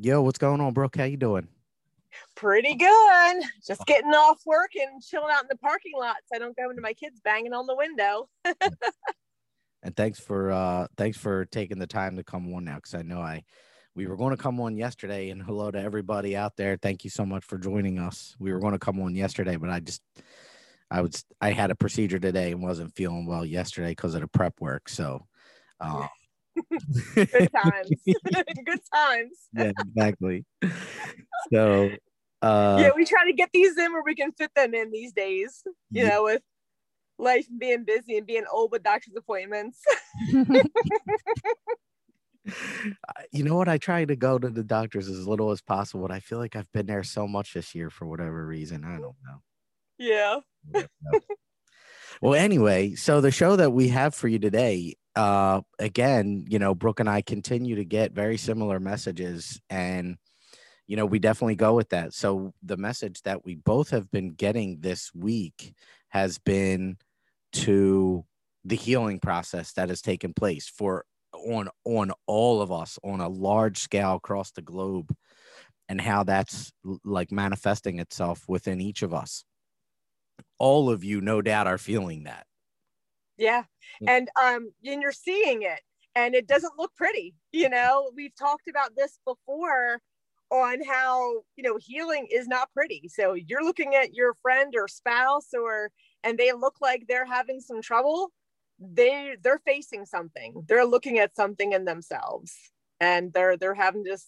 Yo, what's going on, Brooke? How you doing? Pretty good. Just getting off work and chilling out in the parking lot so I don't go into my kids banging on the window. and thanks for uh thanks for taking the time to come on now because I know I we were going to come on yesterday and hello to everybody out there. Thank you so much for joining us. We were going to come on yesterday, but I just I was I had a procedure today and wasn't feeling well yesterday because of the prep work. So uh, Good times. Good times. yeah, exactly. So uh yeah, we try to get these in where we can fit them in these days, you Yeah. know, with life being busy and being old with doctor's appointments. You know what? I try to go to the doctors as little as possible, but I feel like I've been there so much this year for whatever reason. I don't know. yeah. Well, anyway, so the show that we have for you today, uh, again, you know, Brooke and I continue to get very similar messages, and you know, we definitely go with that. So the message that we both have been getting this week has been to the healing process that has taken place for on on all of us on a large scale across the globe and how that's like manifesting itself within each of us all of you no doubt are feeling that Yeah. Yeah. And um and you're seeing it and it doesn't look pretty. You know, we've talked about this before on how, you know, healing is not pretty. So you're looking at your friend or spouse or and they look like they're having some trouble. They they're facing something. They're looking at something in themselves and they're they're having to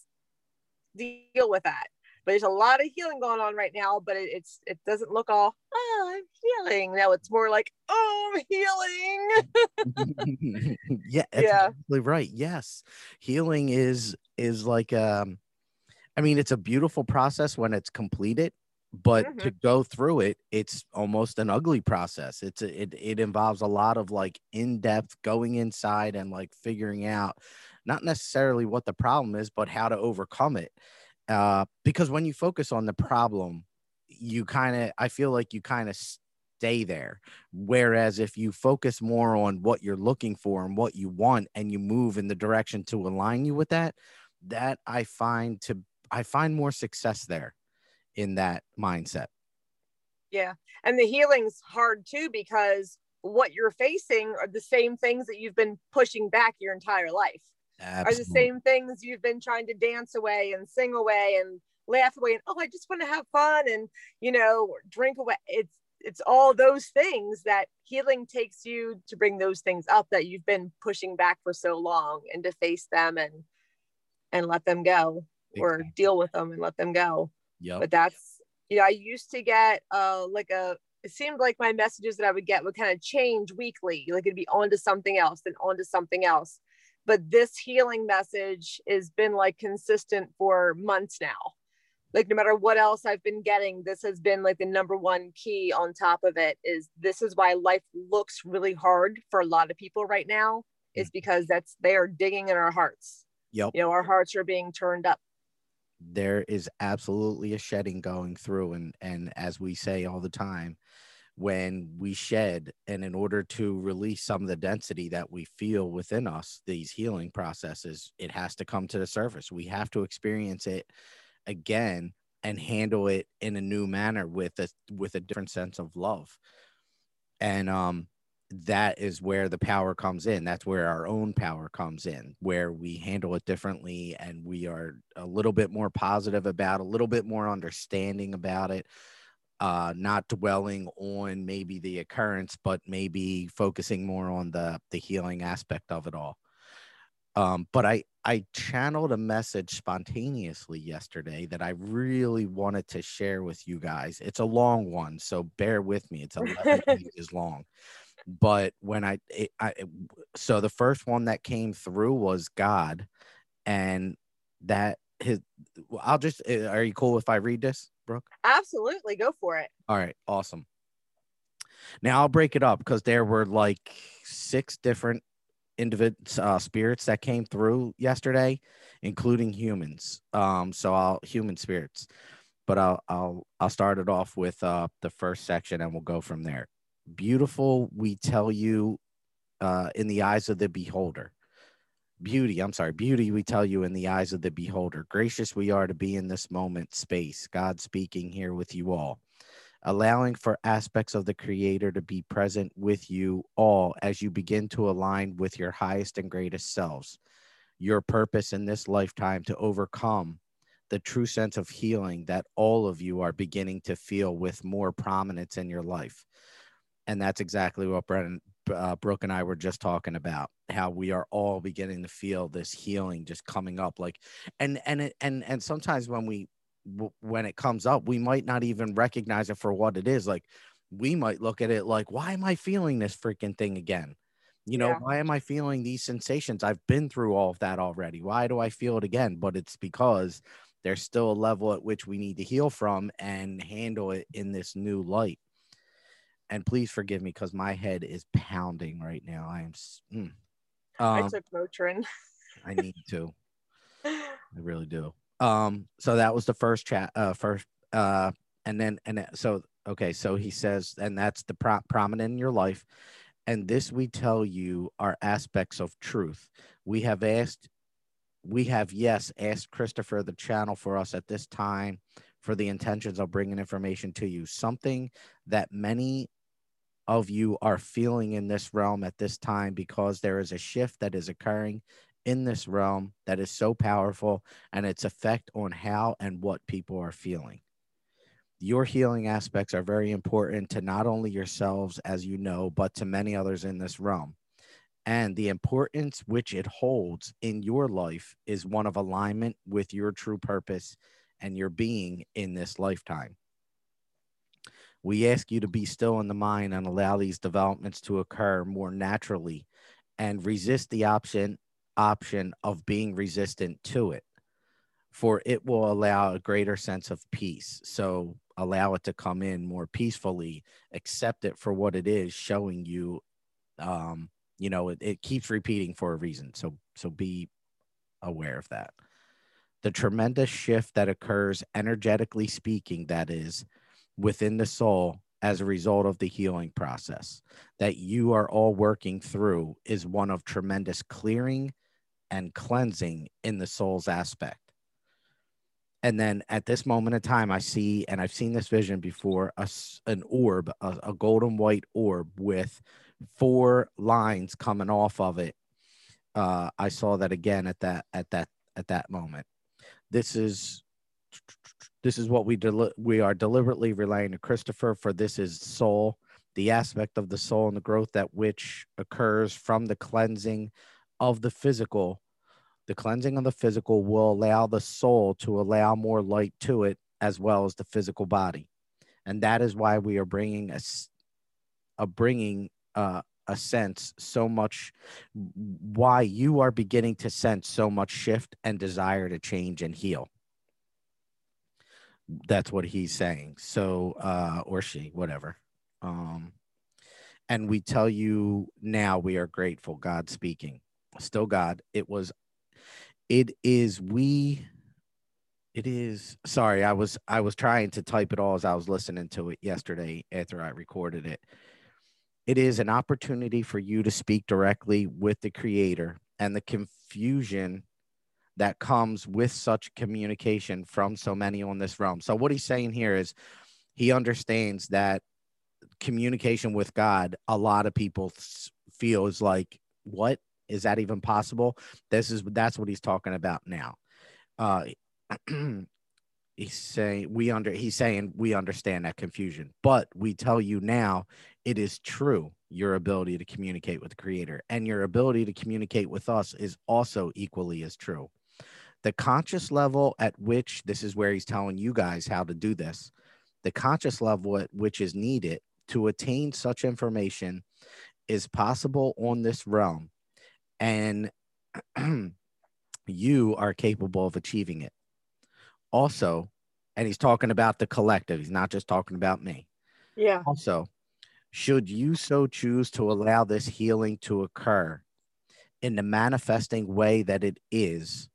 deal with that. But there's a lot of healing going on right now, but it, it's it doesn't look all oh I'm healing. No, it's more like oh I'm healing. yeah that's Yeah. exactly right yes healing is is like um i mean it's a beautiful process when it's completed but Mhm. to go through it it's almost an ugly process it's a, it, it involves a lot of like in-depth going inside and like figuring out not necessarily what the problem is but how to overcome it uh because when you focus on the problem you kind of i feel like you kind of stay there Whereas if you focus more on what you're looking for and what you want and you move in the direction to align you with that, that I find to I find more success there in that mindset. Yeah. And the healing's hard too because what you're facing are the same things that you've been pushing back your entire life. Are the same things you've been trying to dance away and sing away and laugh away and oh I just want to have fun and you know drink away. It's it's all those things that healing takes you to bring those things up that you've been pushing back for so long and to face them and and let them go or deal with them and let them go. yeah but that's you know i used to get uh like a it seemed like my messages that i would get would kind of change weekly like it'd be on to something else and on to something else but this healing message has been like consistent for months now. Like no matter what else i've been getting this has been like the number one key on top of it is this is why life looks really hard for a lot of people right now is mm-hmm. because that's they are digging in our hearts. Yep. you know our hearts are being turned up. There is absolutely a shedding going through and and as we say all the time when we shed and in order to release some of the density that we feel within us these healing processes it has to come to the surface. We have to experience it again and handle it in a new manner with a with a different sense of love. And um that is where the power comes in. That's where our own power comes in where we handle it differently and we are a little bit more positive about a little bit more understanding about it uh not dwelling on maybe the occurrence but maybe focusing more on the the healing aspect of it all. Um but i i channeled a message spontaneously yesterday that i really wanted to share with you guys. It's a long one so bear with me. It's 11 pages long. But when I, it, I it- so the first one that came through was god and that his i'll just uh, are you cool if i read this brooke? Absolutely go for it. All right awesome. Now i'll break it up because there were like six different individual uh, spirits that came through yesterday including humans. Um so i'll human spirits. But i'll i'll i'll start it off with uh the first section and we'll go from there. Beautiful we tell you uh in the eyes of the beholder beauty i'm sorry beauty we tell you in the eyes of the beholder. Gracious we are to be in this moment space god speaking here with you all allowing for aspects of the creator to be present with you all as you begin to align with your highest and greatest selves. Your purpose in this lifetime to overcome the true sense of healing that all of you are beginning to feel with more prominence in your life. And that's exactly what Brennan, uh, Brooke and I were just talking about how we are all beginning to feel this healing just coming up like and and it, and and sometimes when we when it comes up we might not even recognize it for what it is like we might look at it like why am I feeling this freaking thing again? You know yeah. why am I feeling these sensations? I've been through all of that already. Why do I feel it again? But it's because there's still a level at which we need to heal from and handle it in this new light and please forgive me because my head is pounding right now. I am. Mm. Um, I took Motrin. I need to. I really do. Um. So that was the first chat. Uh. First. Uh. And then and so okay. So he says, and that's the pro- prominent in your life, and this we tell you are aspects of truth. We have asked. We have yes asked Christopher the channel for us at this time for the intentions of bringing information to you. Something that many of you are feeling in this realm at this time because there is a shift that is occurring in this realm that is so powerful and its effect on how and what people are feeling. Your healing aspects are very important to not only yourselves, as you know, but to many others in this realm. And the importance which it holds in your life is one of alignment with your true purpose and your being in this lifetime. We ask you to be still in the mind and allow these developments to occur more naturally and resist the option option of being resistant to it for it will allow a greater sense of peace. So allow it to come in more peacefully accept it for what it is showing you um you know it, it keeps repeating for a reason. So so be aware of that. The tremendous shift that occurs energetically speaking that is within the soul as a result of the healing process that you are all working through is one of tremendous clearing and cleansing in the soul's aspect. And then at this moment in time, I see, and I've seen this vision before, a, an orb, a, a golden white orb with four lines coming off of it. Uh, I saw that again at that at that at that moment. This is this is what we deli- we are deliberately relying to Christopher for this is soul, the aspect of the soul and the growth that which occurs from the cleansing of the physical. The cleansing of the physical will allow the soul to allow more light to it as well as the physical body. And that is why we are bringing a, a bringing uh, a sense so much why you are beginning to sense so much shift and desire to change and heal that's what he's saying. So uh or she whatever. Um and we tell you now we are grateful god speaking. Still god. It was it is we it is sorry i was i was trying to type it all as i was listening to it yesterday after i recorded it. It is an opportunity for you to speak directly with the creator and the confusion that comes with such communication from so many on this realm. So what he's saying here is he understands that communication with God, a lot of people feel is like, what is that even possible? This is that's what he's talking about now. Uh, he's saying we under he's saying we understand that confusion, but we tell you now it is true your ability to communicate with the creator and your ability to communicate with us is also equally as true the conscious level at which this is where he's telling you guys how to do this the conscious level at which is needed to attain such information is possible on this realm and you are capable of achieving it. Also and he's talking about the collective he's not just talking about me. Yeah. Also should you so choose to allow this healing to occur in the manifesting way that it is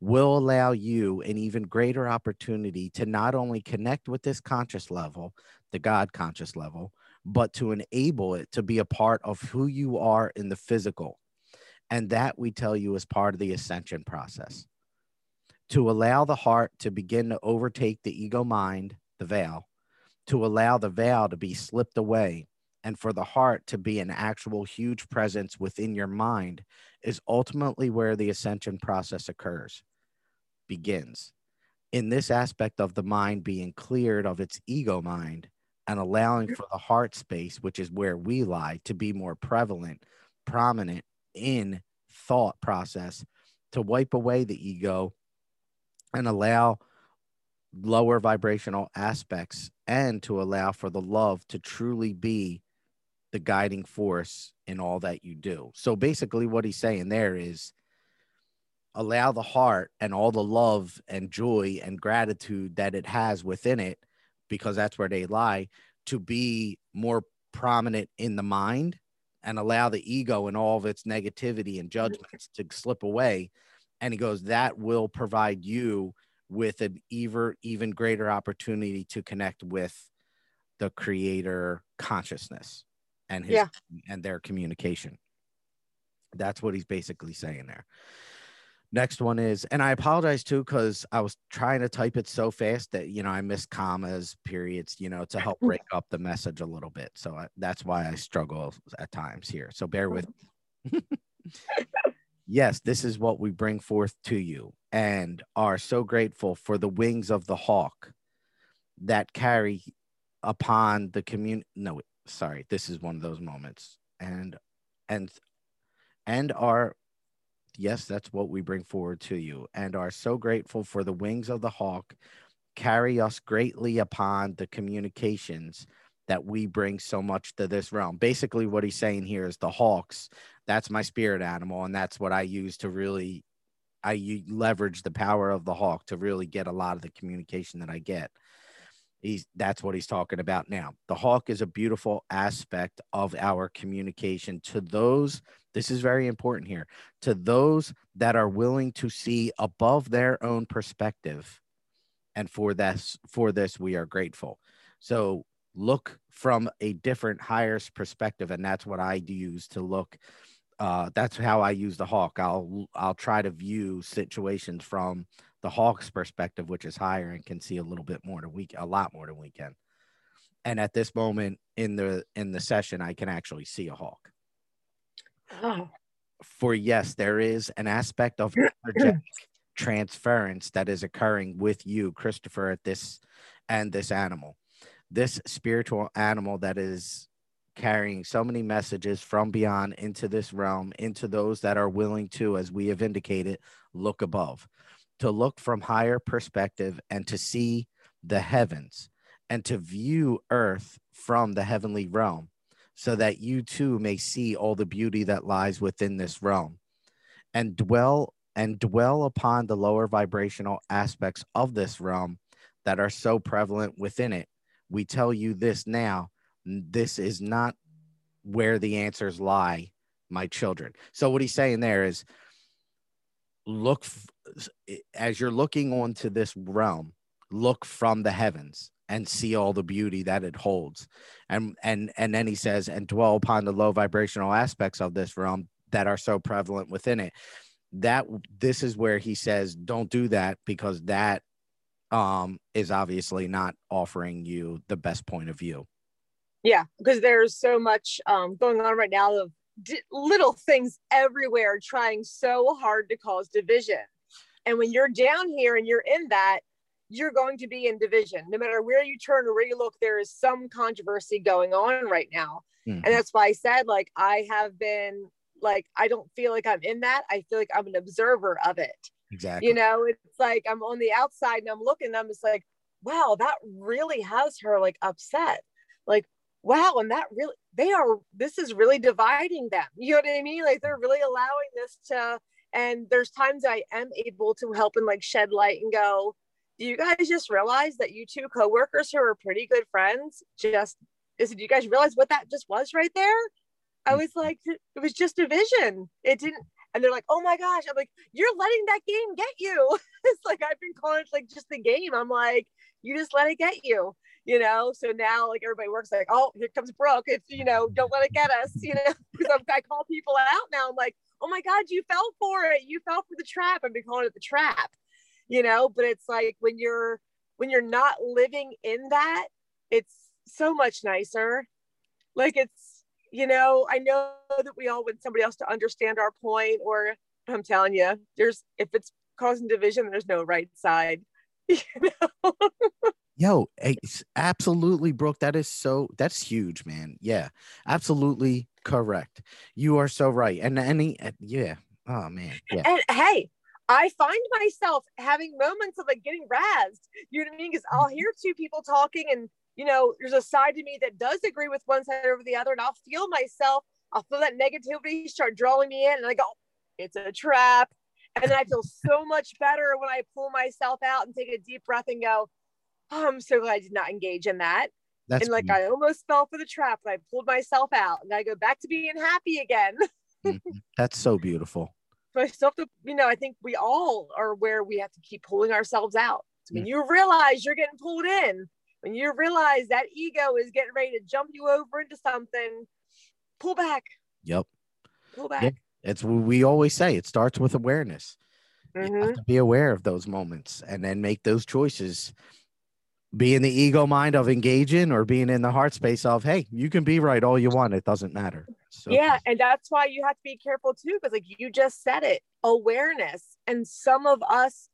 will allow you an even greater opportunity to not only connect with this conscious level, the God conscious level, but to enable it to be a part of who you are in the physical. And that we tell you is part of the ascension process. To allow the heart to begin to overtake the ego mind, the veil, to allow the veil to be slipped away, and for the heart to be an actual huge presence within your mind is ultimately where the ascension process occurs, begins. In this aspect of the mind being cleared of its ego mind and allowing for the heart space, which is where we lie, to be more prevalent, prominent in thought process, to wipe away the ego and allow lower vibrational aspects and to allow for the love to truly be the guiding force in all that you do. So basically, what he's saying there is allow the heart and all the love and joy and gratitude that it has within it, because that's where they lie, to be more prominent in the mind and allow the ego and all of its negativity and judgments to slip away. And he goes, that will provide you with an even even greater opportunity to connect with the creator consciousness and his Yeah. and their communication. That's what he's basically saying there. Next one is, and I apologize too because I was trying to type it so fast that you know I missed commas, periods, you know, to help break up the message a little bit. So I, that's why I struggle at times here. So bear with. Mm-hmm. me. yes, this is what we bring forth to you, and are so grateful for the wings of the hawk that carry upon the community. No, sorry, this is one of those moments, and and and are yes, that's what we bring forward to you, and are so grateful for the wings of the hawk carry us greatly upon the communications that we bring so much to this realm. Basically, what he's saying here is the hawks. That's my spirit animal, and that's what I use to really. I leverage the power of the hawk to really get a lot of the communication that I get. He's that's what he's talking about now. The hawk is a beautiful aspect of our communication to those. This is very important here to those that are willing to see above their own perspective, and for this for this we are grateful. So look from a different higher perspective, and that's what I use to look. Uh, that's how I use the hawk. I'll I'll try to view situations from the Hawks perspective, which is higher and can see a little bit more than we a lot more than we can. And at this moment in the in the session, I can actually see a hawk. Oh, For yes, there is an aspect of transference that is occurring with you, Christopher, at this and this animal. This spiritual animal that is carrying so many messages from beyond into this realm, into those that are willing to, as we have indicated, look above to look from higher perspective and to see the heavens and to view earth from the heavenly realm so that you too may see all the beauty that lies within this realm and dwell and dwell upon the lower vibrational aspects of this realm that are so prevalent within it. We tell you this now. This is not where the answers lie my children. So what he's saying there is look as you're looking onto this realm look from the heavens and see all the beauty that it holds. And and and then he says and dwell upon the low vibrational aspects of this realm that are so prevalent within it. That this is where he says don't do that because that um is obviously not offering you the best point of view. Yeah, because there's so much um, going on right now of di- little things everywhere trying so hard to cause division. And when you're down here and you're in that, you're going to be in division. No matter where you turn or where you look, there is some controversy going on right now. Mhm. And that's why I said, like, I have been like, I don't feel like I'm in that. I feel like I'm an observer of it. exactly You know, it's like I'm on the outside and I'm looking, and I'm just like, wow, that really has her like upset. Like, wow, and that really, they are, this is really dividing them. You know what I mean? Like, they're really allowing this to, and there's times I am able to help and like shed light and go, do you guys just realize that you two coworkers who are pretty good friends just, is, do you guys realize what that just was right there? I was mm-hmm. like, it was just a vision. It didn't, and they're like, oh my gosh. I'm like, you're letting that game get you. it's like I've been calling it like just the game. I'm like, you just let it get you, you know. So now like everybody works like, oh, here comes Brooke. It's you know, don't let it get us, you know. Because I call people out now. I'm like, oh my God, you fell for it. You fell for the trap. I've been calling it the trap, you know, but it's like when you're, when you're not living in that, it's so much nicer. Like it's, you know, I know that we all want somebody else to understand our point, or I'm telling you, there's, if it's causing division, there's no right side. You know? Yo, it's absolutely, Brooke. That is so. That's huge, man. Yeah, absolutely correct. You are so right. And any, yeah. Oh man. Yeah. And hey, I find myself having moments of like getting razzed. You know what I mean? Because I'll mm-hmm. hear two people talking, and you know, there's a side to me that does agree with one side over the other, and I'll feel myself. I'll feel that negativity start drawing me in, and I go, "It's a trap." And then I feel so much better when I pull myself out and take a deep breath and go, oh, I'm so glad I did not engage in that. That's and like I almost fell for the trap, but I pulled myself out and I go back to being happy again. mm-hmm. That's so beautiful. But I still have to, you know, I think we all are where we have to keep pulling ourselves out. So when mm-hmm. you realize you're getting pulled in, when you realize that ego is getting ready to jump you over into something, pull back. Yep. Pull back. Yeah. It's what we always say. It starts with awareness. Mm-hmm. You have mm-hmm. to be aware of those moments and then make those choices be in the ego mind of engaging or being in the heart space of hey you can be right all you want it doesn't matter so. yeah and that's why you have to be careful too because like you just said it awareness and some of us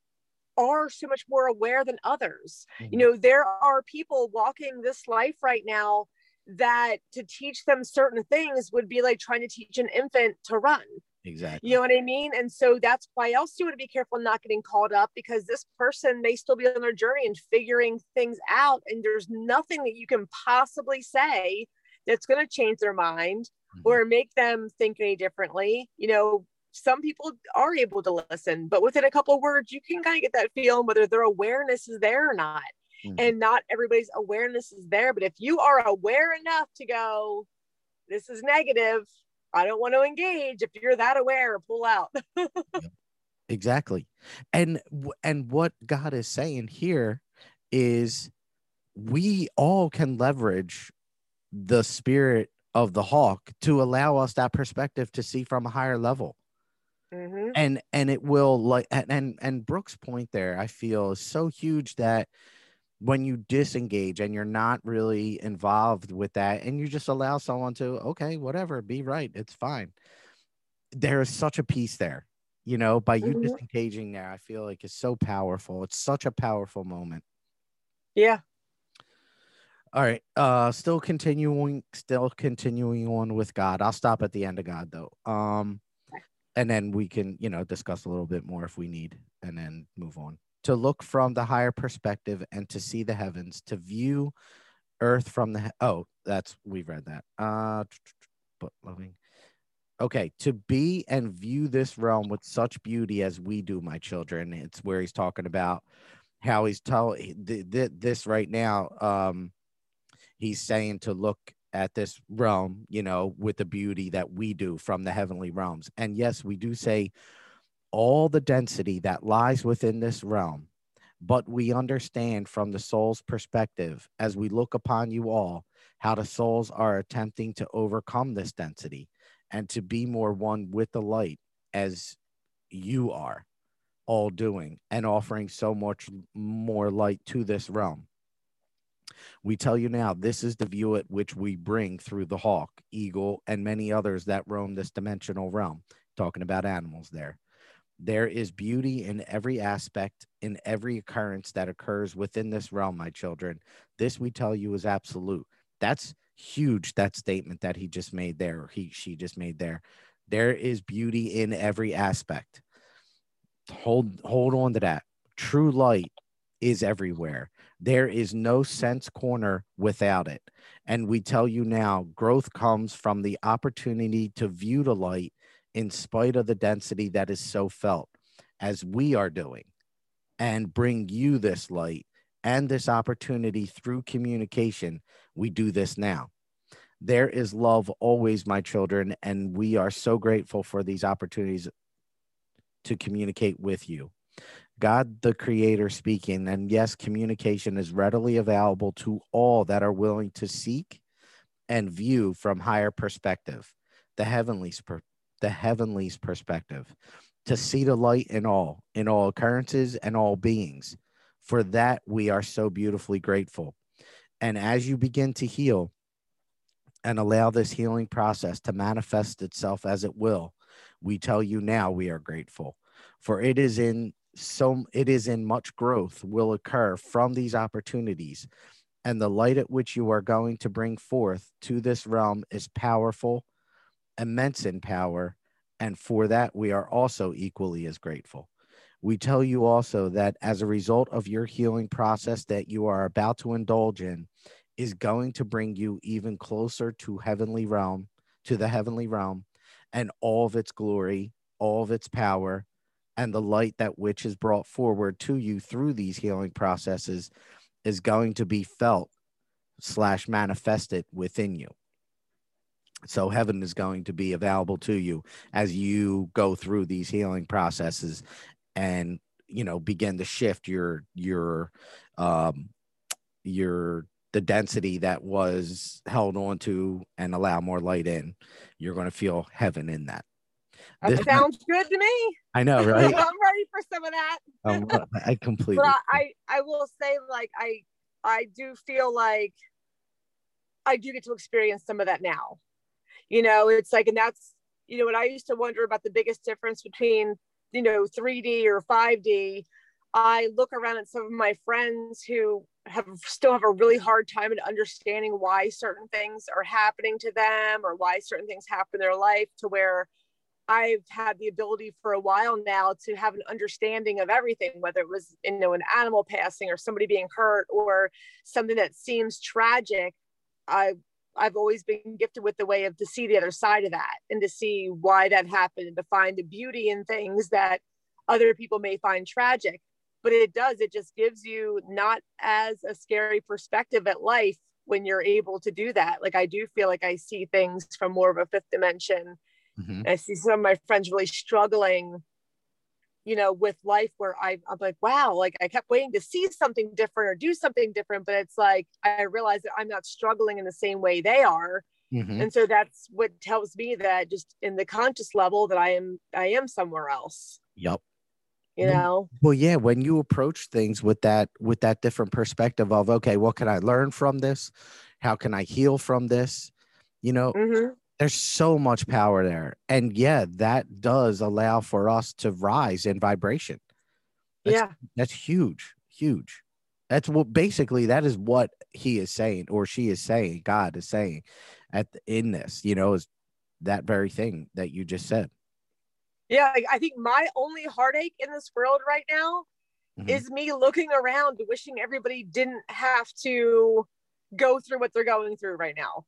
are so much more aware than others mm-hmm. you know there are people walking this life right now that to teach them certain things would be like trying to teach an infant to run Exactly. You know what I mean? And so that's why else you want to be careful not getting called up because this person may still be on their journey and figuring things out. And there's nothing that you can possibly say that's going to change their mind mm-hmm. or make them think any differently. You know, some people are able to listen, but within a couple of words, you can kind of get that feeling whether their awareness is there or not. Mm-hmm. And not everybody's awareness is there. But if you are aware enough to go, this is negative, I don't want to engage. If you're that aware, pull out. exactly. And and what God is saying here is we all can leverage the spirit of the hawk to allow us that perspective to see from a higher level. Mm-hmm. And and it will like and, and and Brooke's point there, I feel is so huge that when you disengage and you're not really involved with that and you just allow someone to okay whatever be right it's fine there is such a peace there you know by you mm-hmm. disengaging there i feel like it's so powerful it's such a powerful moment yeah all right uh still continuing still continuing on with god i'll stop at the end of god though um and then we can you know discuss a little bit more if we need and then move on to look from the higher perspective and to see the heavens, to view earth from the oh, that's we've read that. Uh but loving. Okay, to be and view this realm with such beauty as we do, my children. It's where he's talking about how he's telling this right now. Um, he's saying to look at this realm, you know, with the beauty that we do from the heavenly realms. And yes, we do say all the density that lies within this realm, but we understand from the soul's perspective as we look upon you all how the souls are attempting to overcome this density and to be more one with the light as you are all doing and offering so much more light to this realm. We tell you now, this is the view at which we bring through the hawk, eagle, and many others that roam this dimensional realm. Talking about animals there. There is beauty in every aspect, in every occurrence that occurs within this realm, my children. This we tell you is absolute. That's huge, that statement that he just made there, or he, she just made there. There is beauty in every aspect. Hold, hold on to that. True light is everywhere. There is no sense corner without it. And we tell you now, growth comes from the opportunity to view the light in spite of the density that is so felt, as we are doing, and bring you this light and this opportunity through communication. We do this now. There is love always, my children, and we are so grateful for these opportunities to communicate with you. God, the Creator, speaking, and yes, communication is readily available to all that are willing to seek and view from higher perspective, the heavenly the heavenly's perspective, to see the light in all, in all occurrences and all beings. For that, we are so beautifully grateful. And as you begin to heal and allow this healing process to manifest itself as it will, we tell you now we are grateful. For it is in so it is in much growth will occur from these opportunities and the light at which you are going to bring forth to this realm is powerful immense in power and for that we are also equally as grateful. We tell you also that as a result of your healing process that you are about to indulge in is going to bring you even closer to heavenly realm to the heavenly realm and all of its glory all of its power and the light that which is brought forward to you through these healing processes is going to be felt slash manifested within you. So heaven is going to be available to you as you go through these healing processes and you know begin to shift your your um your the density that was held on to and allow more light in. You're going to feel heaven in that that this sounds good to me. I know, right? I'm ready for some of that. um, I completely. But I, I will say, like, I, I do feel like I do get to experience some of that now. You know, it's like, and that's, you know, when I used to wonder about the biggest difference between, you know, 3D or 5D, I look around at some of my friends who have still have a really hard time in understanding why certain things are happening to them or why certain things happen in their life to where I've had the ability for a while now to have an understanding of everything, whether it was you know an animal passing or somebody being hurt or something that seems tragic. I I've always been gifted with the way of to see the other side of that and to see why that happened and to find the beauty in things that other people may find tragic. But it does, it just gives you not as a scary perspective at life when you're able to do that. Like I do feel like I see things from more of a fifth dimension Mm-hmm. I see some of my friends really struggling, you know, with life where I, I'm like, wow, like I kept waiting to see something different or do something different. But it's like, I realize that I'm not struggling in the same way they are. Mm-hmm. And so that's what tells me that just in the conscious level that I am, I am somewhere else. Yep. You know? Well, yeah, when you approach things with that, with that different perspective of, okay, what can I learn from this? How can I heal from this? You know, mm-hmm there's so much power there. And yeah that does allow for us to rise in vibration. That's, yeah. that's huge huge. That's what basically that is what he is saying or she is saying god is saying at the, in this you know is that very thing that you just said. Yeah i think my only heartache in this world right now mm-hmm. is me looking around wishing everybody didn't have to go through what they're going through right now.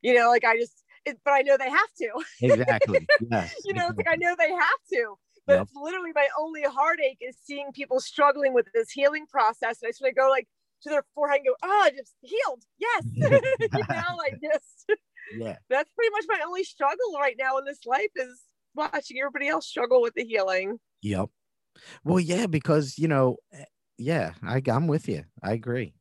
You know like i just it, but I know they have to. Exactly. Yes. you know, it's like I know they have to. But yep. it's literally my only heartache is seeing people struggling with this healing process. And I sort of go like to their forehead and go, oh, I just healed. Yes. you know, like just yeah. That's pretty much my only struggle right now in this life is watching everybody else struggle with the healing. Yep. Well, yeah, because you know, eh, yeah, I, I'm with you. I agree.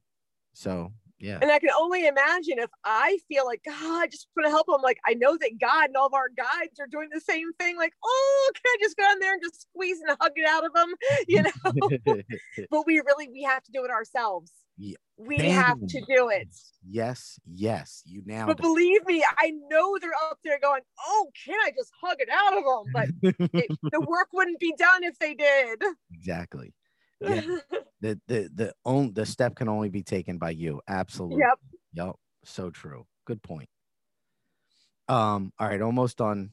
So yeah. And I can only imagine if I feel like, God, I just want to help them. Like, I know that God and all of our guides are doing the same thing. Like, oh, can I just go in there and just squeeze and hug it out of them? You know? but we really, we have to do it ourselves. Yeah. We have to do it. Yes, yes. You now. But believe me, I know they're up there going, "Oh, can I just hug it out of them?" But it, the work wouldn't be done if they did. Exactly yeah. the the the own the step can only be taken by you. Absolutely. Yep. Yep. So true. Good point. Um. All right. Almost done.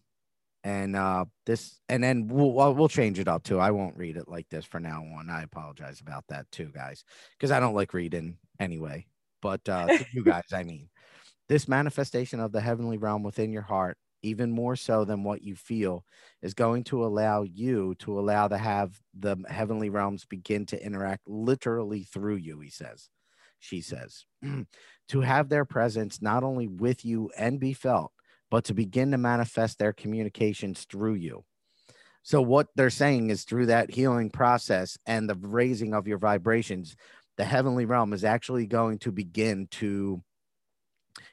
And uh, this, and then we'll we'll change it up too. I won't read it like this for now on. I apologize about that too, guys, because I don't like reading anyway. But uh, you guys, I mean, this manifestation of the heavenly realm within your heart even more so than what you feel, is going to allow you to allow to have the heavenly realms begin to interact literally through you, he says. She says, to have their presence not only with you and be felt, but to begin to manifest their communications through you. So, what they're saying is through that healing process and the raising of your vibrations, the heavenly realm is actually going to begin to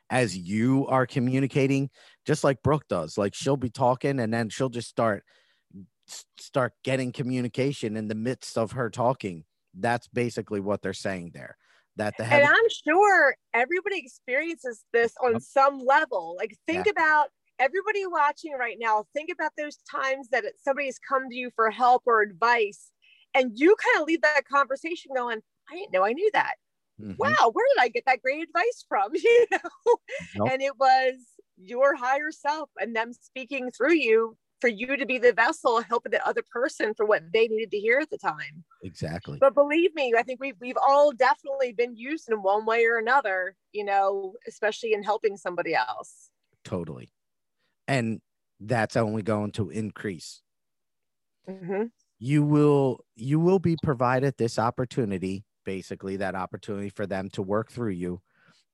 as you are communicating just like brooke does like she'll be talking and then she'll just start start getting communication in the midst of her talking. That's basically what they're saying there that the and i'm sure everybody experiences this on some level like think yeah. about everybody watching right now think about those times that somebody's come to you for help or advice and you kind of leave that conversation going i didn't know i knew that mm-hmm. wow where did i get that great advice from? You know? Nope. and it was your higher self and them speaking through you for you to be the vessel helping the other person for what they needed to hear at the time. Exactly. But believe me i think we've, we've all definitely been used in one way or another you know especially in helping somebody else. Totally. And that's only going to increase. Mm-hmm. you will you will be provided this opportunity basically that opportunity for them to work through you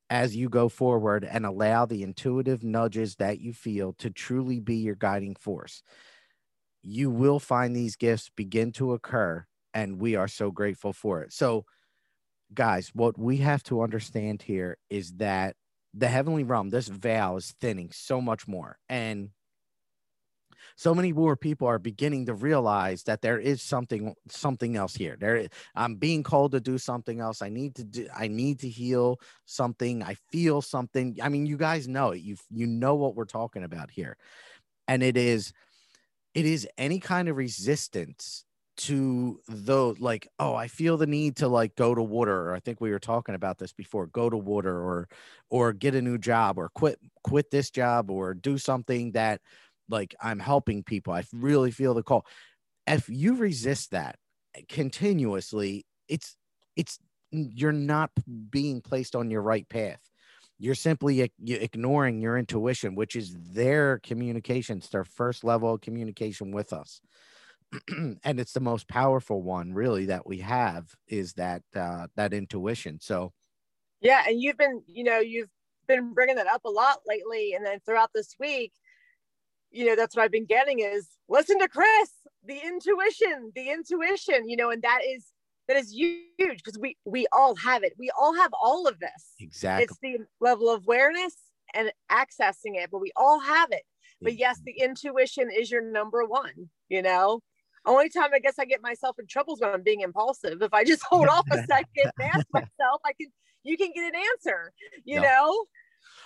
as you go forward and allow the intuitive nudges that you feel to truly be your guiding force. You will find these gifts begin to occur, and we are so grateful for it. So, guys, what we have to understand here is that the heavenly realm, this veil is thinning so much more. And so many more people are beginning to realize that there is something something else here. There i'm being called to do something else. I need to do i need to heal something. I feel something. I mean you guys know it. You you know what we're talking about here. And it is it is any kind of resistance to those like oh i feel the need to like go to water or i think we were talking about this before go to water or or get a new job or quit quit this job or do something that like I'm helping people. I really feel the call. If you resist that continuously, it's it's you're not being placed on your right path. You're simply ignoring your intuition, which is their communication. It's their first level of communication with us. and it's the most powerful one really that we have is that uh, that intuition so yeah and you've been you know you've been bringing that up a lot lately and then throughout this week you know that's what i've been getting is listen to chris the intuition the intuition you know and that is that is huge because we we all have it. We all have all of this. Exactly. It's the level of awareness and accessing it but we all have it. But yes the mm-hmm. intuition is your number one you know? Only time i guess i get myself in trouble is when i'm being impulsive. If i just hold off a second and ask myself i can you can get an answer you no. know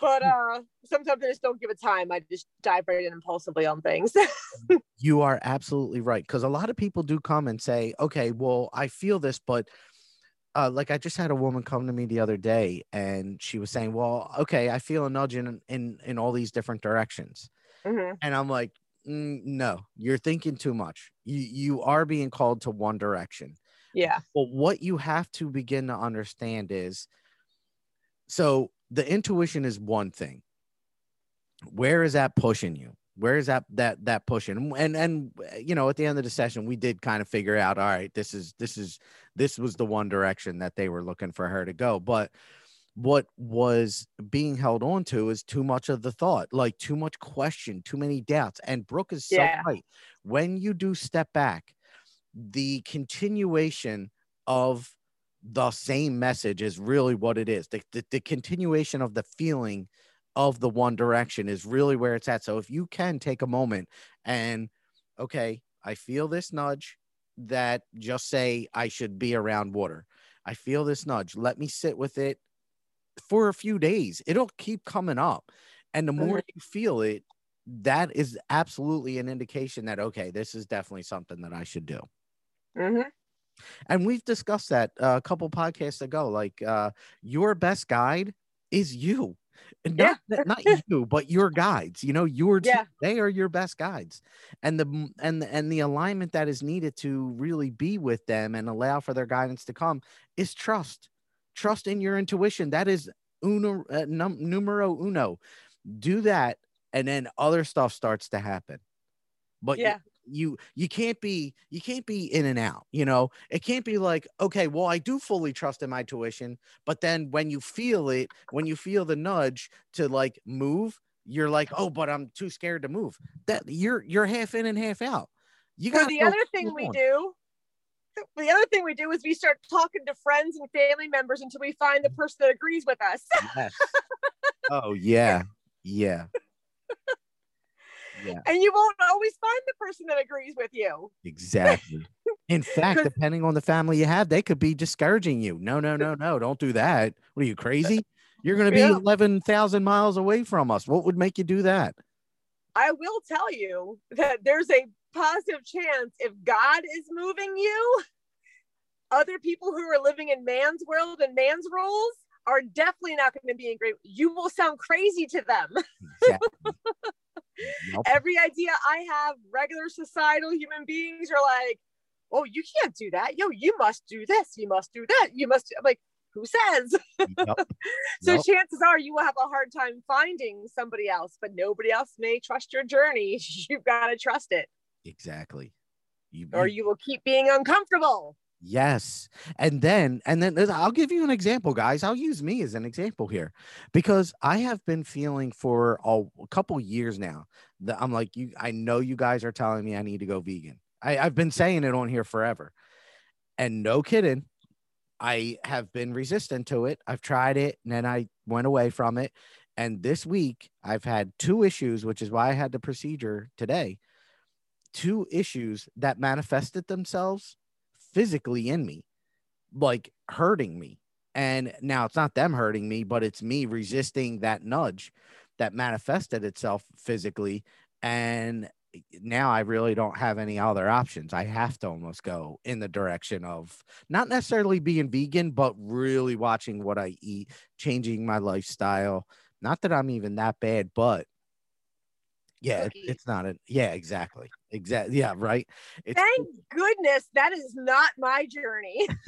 but uh sometimes I just don't give it time. I just dive right in impulsively on things. you are absolutely right. Because a lot of people do come and say, okay, well, I feel this, but uh, like I just had a woman come to me the other day and she was saying, well, okay, I feel a nudge in in, in all these different directions. Mm-hmm. And I'm like, mm, no, you're thinking too much. You you are being called to one direction. Yeah. But what you have to begin to understand is so the intuition is one thing. Where is that pushing you? Where is that that that pushing? And and you know, at the end of the session, we did kind of figure out, all right, this is this is this was the one direction that they were looking for her to go. But what was being held on to is too much of the thought, like too much question, too many doubts. And Brooke is so yeah. right. When you do step back, the continuation of the same message is really what it is. The, the, the, continuation of the feeling of the one direction is really where it's at. So if you can take a moment and, okay, I feel this nudge that just say I should be around water. I feel this nudge. Let me sit with it for a few days. It'll keep coming up. And the more mm-hmm. you feel it, that is absolutely an indication that, okay, this is definitely something that I should do. Mm-hmm and we've discussed that uh, a couple podcasts ago like uh, your best guide is you. Not yeah. not you but your guides you know your yeah. they are your best guides. And the and and the alignment that is needed to really be with them and allow for their guidance to come is trust. Trust in your intuition. That is uno uh, num, numero uno. Do that and then other stuff starts to happen. But yeah you you can't be you can't be in and out you know? It can't be like okay well i do fully trust in my tuition but then when you feel it when you feel the nudge to like move you're like oh but i'm too scared to move. That you're you're half in and half out. You got the other thing we do the other thing we do is we start talking to friends and family members until we find the person that agrees with us. Yes. oh yeah, yeah, yeah, and you won't always find the person that agrees with you. exactly. In fact, depending on the family you have, they could be discouraging you. No, no, no, no, don't do that. What are you crazy? You're going to be Yeah. eleven thousand miles away from us. What would make you do that? I will tell you that there's a positive chance if God is moving you, other people who are living in man's world and man's rules are definitely not going to be in great. You will sound crazy to them. Exactly. Nope. Every idea I have, regular societal human beings are like, oh, you can't do that. Yo, you must do this. You must do that. You must. I'm like, who says? Yup. So Yup. chances are you will have a hard time finding somebody else, but nobody else may trust your journey. You've got to trust it, Exactly. You, or you will keep being uncomfortable. Yes. And then, and then I'll give you an example, guys. I'll use me as an example here because I have been feeling for a, a couple years now that I'm like, you, I know you guys are telling me I need to go vegan. I, I've been saying it on here forever. And no kidding, I have been resistant to it. I've tried it and then I went away from it. And this week I've had two issues, which is why I had the procedure today. Two issues that manifested themselves physically in me, like hurting me. And now it's not them hurting me, but it's me resisting that nudge that manifested itself physically. And now I really don't have any other options. I have to almost go in the direction of not necessarily being vegan, but really watching what I eat, changing my lifestyle. Not that I'm even that bad, but yeah, it- it's not a yeah, exactly. Exactly. Yeah, right. It's Thank goodness that is not my journey.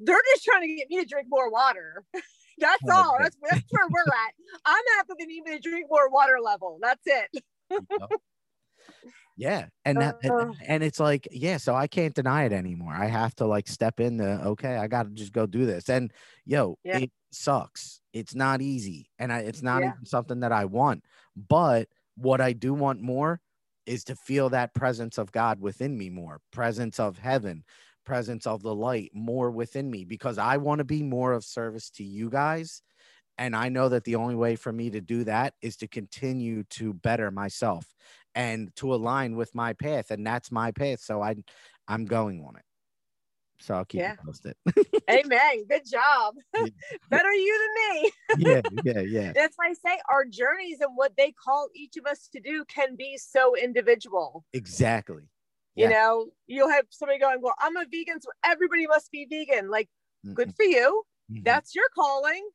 They're just trying to get me to drink more water. That's Oh, all. That's, that's where we're at. I'm after they need me to drink more water level. That's it. Yeah and that and- Uh. and it's like yeah so i can't deny it anymore i have to like step in the okay i gotta just go do this and yo Yeah. it sucks it's not easy and I, it's not Yeah. even something that i want but what i do want more is to feel that presence of god within me more presence of heaven presence of the light more within me because i want to be more of service to you guys and I know that the only way for me to do that is to continue to better myself and to align with my path. And that's my path. So I I'm going on it. So I'll keep Yeah. you posted. Amen. Good job. Yeah. Better you than me. yeah, yeah, yeah. That's why I say our journeys and what they call each of us to do can be so individual. Exactly. You Yeah. know, you'll have somebody going, Well, I'm a vegan, so everybody must be vegan. Like, good Mm-mm. for you. Mhm. That's your calling.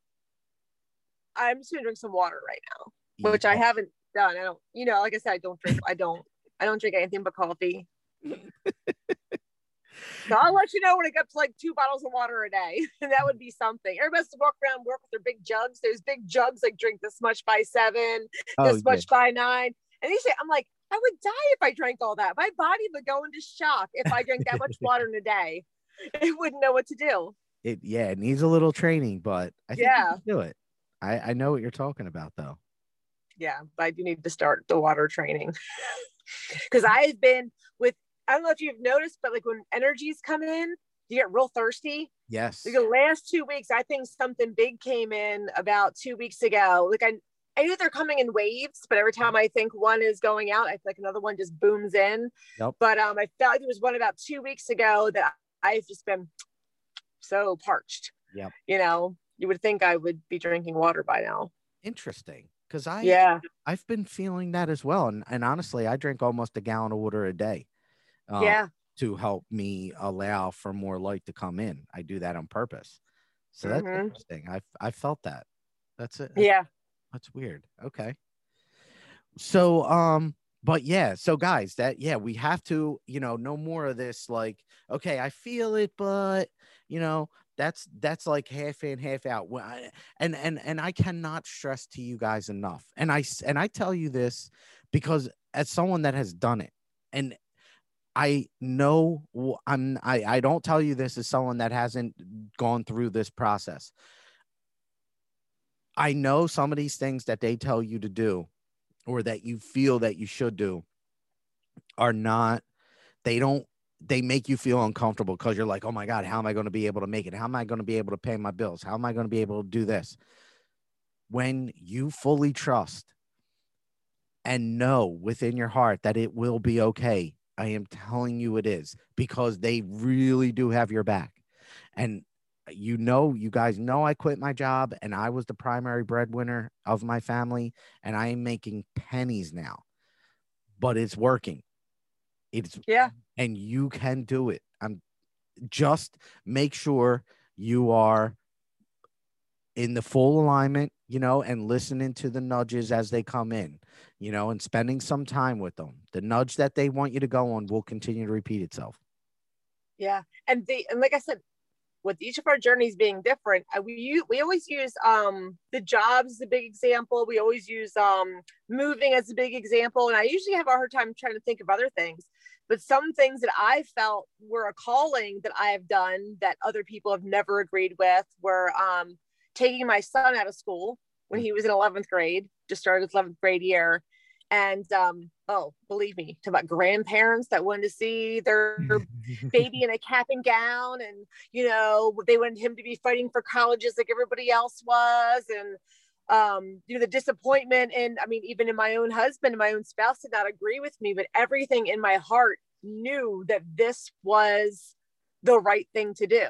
I'm just gonna drink some water right now, which I haven't done. I don't, you know, like I said, I don't drink, I don't, I don't drink anything but coffee. So I'll let you know when it gets like two bottles of water a day. And that would be something. Everybody has to walk around work with their big jugs. There's big jugs like drink this much by seven, Oh, this yeah. much by nine. And you say, I'm like, I would die if I drank all that. My body would go into shock if I drank that much water in a day. It wouldn't know what to do. It yeah, it needs a little training, but I think Yeah. do it. I, I know what you're talking about though. Yeah, but I do need to start the water training. Because I've been with, I don't know if you've noticed, but like when energies come in, you get real thirsty. Yes. Like the last two weeks, I think something big came in about two weeks ago. Like I, I knew they're coming in waves, but every time I think one is going out, I feel like another one just booms in. Yep. But um, I felt like there was one about two weeks ago that I've just been so parched. Yeah. You know, you would think I would be drinking water by now. Interesting. Because I yeah. I've been feeling that as well. And and honestly, I drink almost a gallon of water a day. Uh, yeah. to help me allow for more light to come in. I do that on purpose. So that's Mhm. interesting. I I felt that. That's it. Yeah. That's weird. Okay. So um but yeah, so guys, that yeah, we have to, you know, no more of this like okay, I feel it but, you know, that's that's like half in half out and and and i cannot stress to you guys enough and i and i tell you this because as someone that has done it and i know i'm i i don't tell you this as someone that hasn't gone through this process i know some of these things that they tell you to do or that you feel that you should do are not they don't they make you feel uncomfortable because you're like, oh my God, how am I going to be able to make it? How am I going to be able to pay my bills? How am I going to be able to do this? when you fully trust and know within your heart that it will be okay. I am telling you it is because they really do have your back. And uh, you know, you guys know I quit my job and I was the primary breadwinner of my family and I am making pennies now, but it's working. It's yeah, and you can do it. I'm just make sure you are in the full alignment, you know, and listening to the nudges as they come in, you know, and spending some time with them. The nudge that they want you to go on will continue to repeat itself. Yeah. And the and like I said, with each of our journeys being different, uh, we we always use um the jobs as a big example. We always use um moving as a big example, and I usually have a hard time trying to think of other things. But some things that I felt were a calling that I have done that other people have never agreed with were um taking my son out of school when he was in 11th grade, just started his 11th grade year, and um, oh, believe me, to about grandparents that wanted to see their baby in a cap and gown, and you know they wanted him to be fighting for colleges like everybody else was, and um, you know the disappointment. And I mean, even in my own husband, my own spouse did not agree with me, but everything in my heart knew that this was the right thing to do,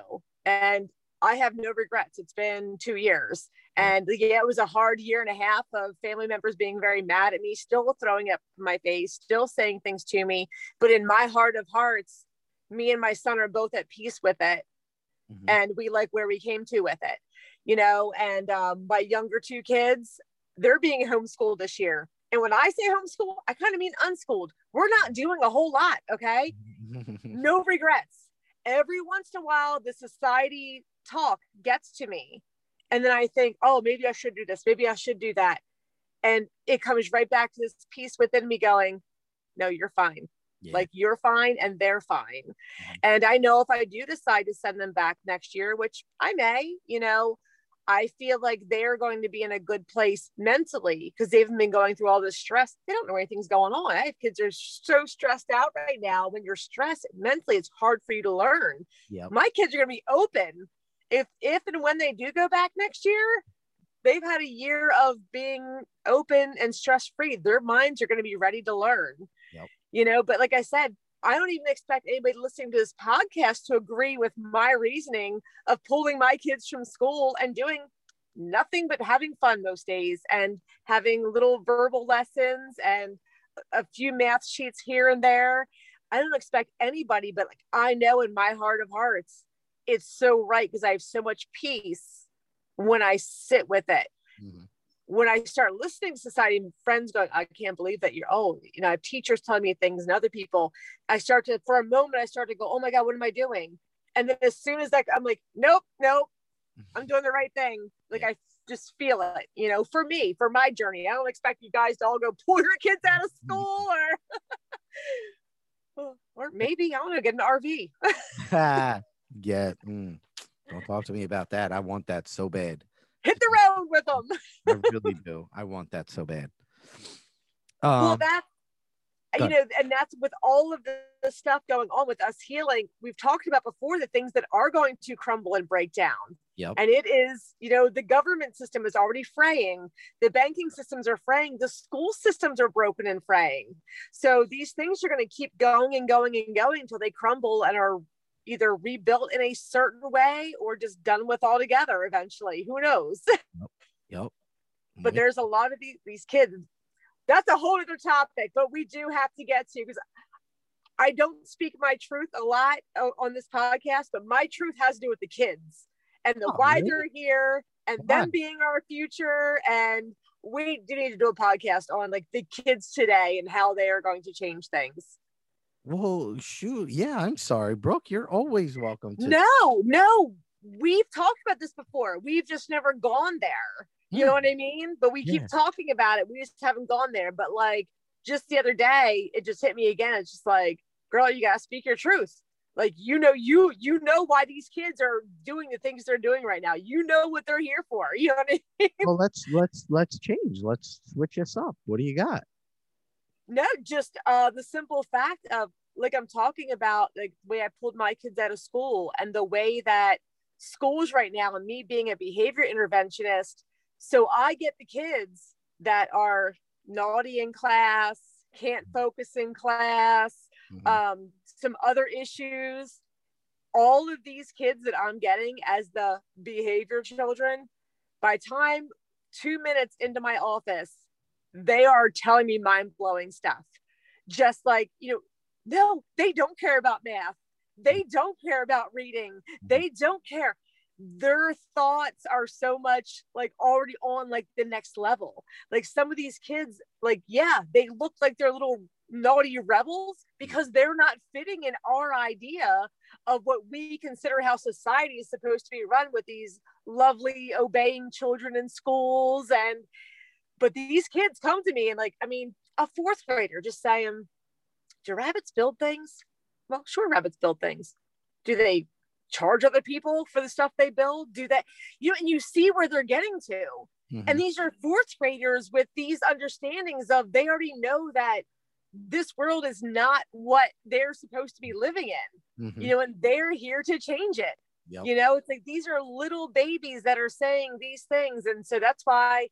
and I have no regrets. It's been two years. And yeah, it was a hard year and a half of family members being very mad at me, still throwing up my face, still saying things to me. But in my heart of hearts, me and my son are both at peace with it. Mm-hmm. And we like where we came to with it, you know. And um, my younger two kids, they're being homeschooled this year. And when I say homeschool, I kind of mean unschooled. We're not doing a whole lot, okay? no regrets. Every once in a while, the society talk gets to me and then i think oh maybe i should do this maybe i should do that. And it comes right back to this peace within me going no you're fine. Yeah. like you're fine and they're fine. Mm-hmm. and i know if i do decide to send them back next year which i may you know i feel like they're going to be in a good place mentally because they've been going through all this stress. They don't know anything's going on. I have kids are so stressed out right now. When you're stressed mentally it's hard for you to learn. Yep. my kids are going to be open if if and when they do go back next year, they've had a year of being open and stress free. Their minds are going to be ready to learn. Yep. You know, but like I said, I don't even expect anybody listening to this podcast to agree with my reasoning of pulling my kids from school and doing nothing but having fun most days and having little verbal lessons and a few math sheets here and there. I don't expect anybody, but like I know in my heart of hearts it's so right because I have so much peace when I sit with it. Mm-hmm. When I start listening to society and friends going, I can't believe that you're, oh, you know, I have teachers telling me things and other people, I start to, for a moment, I start to go, oh my God, what am I doing? And then as soon as that, I'm like, nope, nope, mm-hmm. I'm doing the right thing. Like yeah. I just feel it, you know, for me, for my journey. I don't expect you guys to all go pull your kids out of school or, or maybe I want to get an RV. Yeah. Mm, don't talk to me about that. I want that so bad. Hit the road with them. I really do. I want that so bad. Um, well, that you know, and that's with all of the, the, stuff going on with us healing. We've talked about before the things that are going to crumble and break down. Yep. And it is, you know, the government system is already fraying. The banking systems are fraying. The school systems are broken and fraying. So these things are going to keep going and going and going until they crumble and are either rebuilt in a certain way or just done with altogether eventually. Who knows? Yep. yep. but there's a lot of these, these kids. That's a whole other topic, but we do have to get to because I don't speak my truth a lot on this podcast, but my truth has to do with the kids and the oh, why really? they're here and Come them on. being our future. And we do need to do a podcast on like the kids today and how they are going to change things. Well, shoot. Yeah, I'm sorry, Brooke. You're always welcome to. No, no. We've talked about this before. We've just never gone there. You yeah. know what I mean? But we keep yeah. talking about it. We just haven't gone there. But like just the other day, it just hit me again. It's just like, girl, you gotta speak your truth. Like you know, you you know why these kids are doing the things they're doing right now. You know what they're here for. You know what I mean? Well, let's let's let's change. Let's switch this up. What do you got? No just uh the simple fact of like i'm talking about like the way i pulled my kids out of school and the way that schools right now and me being a behavior interventionist So I get the kids that are naughty in class, can't focus in class, mm-hmm. um, some other issues. All of these kids that I'm getting as the behavior children, by time two minutes into my office, they are telling me mind blowing stuff. Just like, you know, no, they don't care about math. They mm. don't care about reading. Mm-hmm. They don't care their thoughts are so much like already on like the next level. Like some of these kids, like, yeah, they look like they're little naughty rebels mm. because they're not fitting in our idea of what we consider how society is supposed to be run with these lovely obeying children in schools and but these kids come to me and like i mean a fourth grader just saying do rabbits build things well sure rabbits build things do they charge other people for the stuff they build? Do that? You know, and you see where they're getting to. Mm-hmm. And these are fourth graders with these understandings of they already know that this world is not what they're supposed to be living in, mm-hmm. you know, and they're here to change it. Yep. You know, it's like these are little babies that are saying these things. And so that's why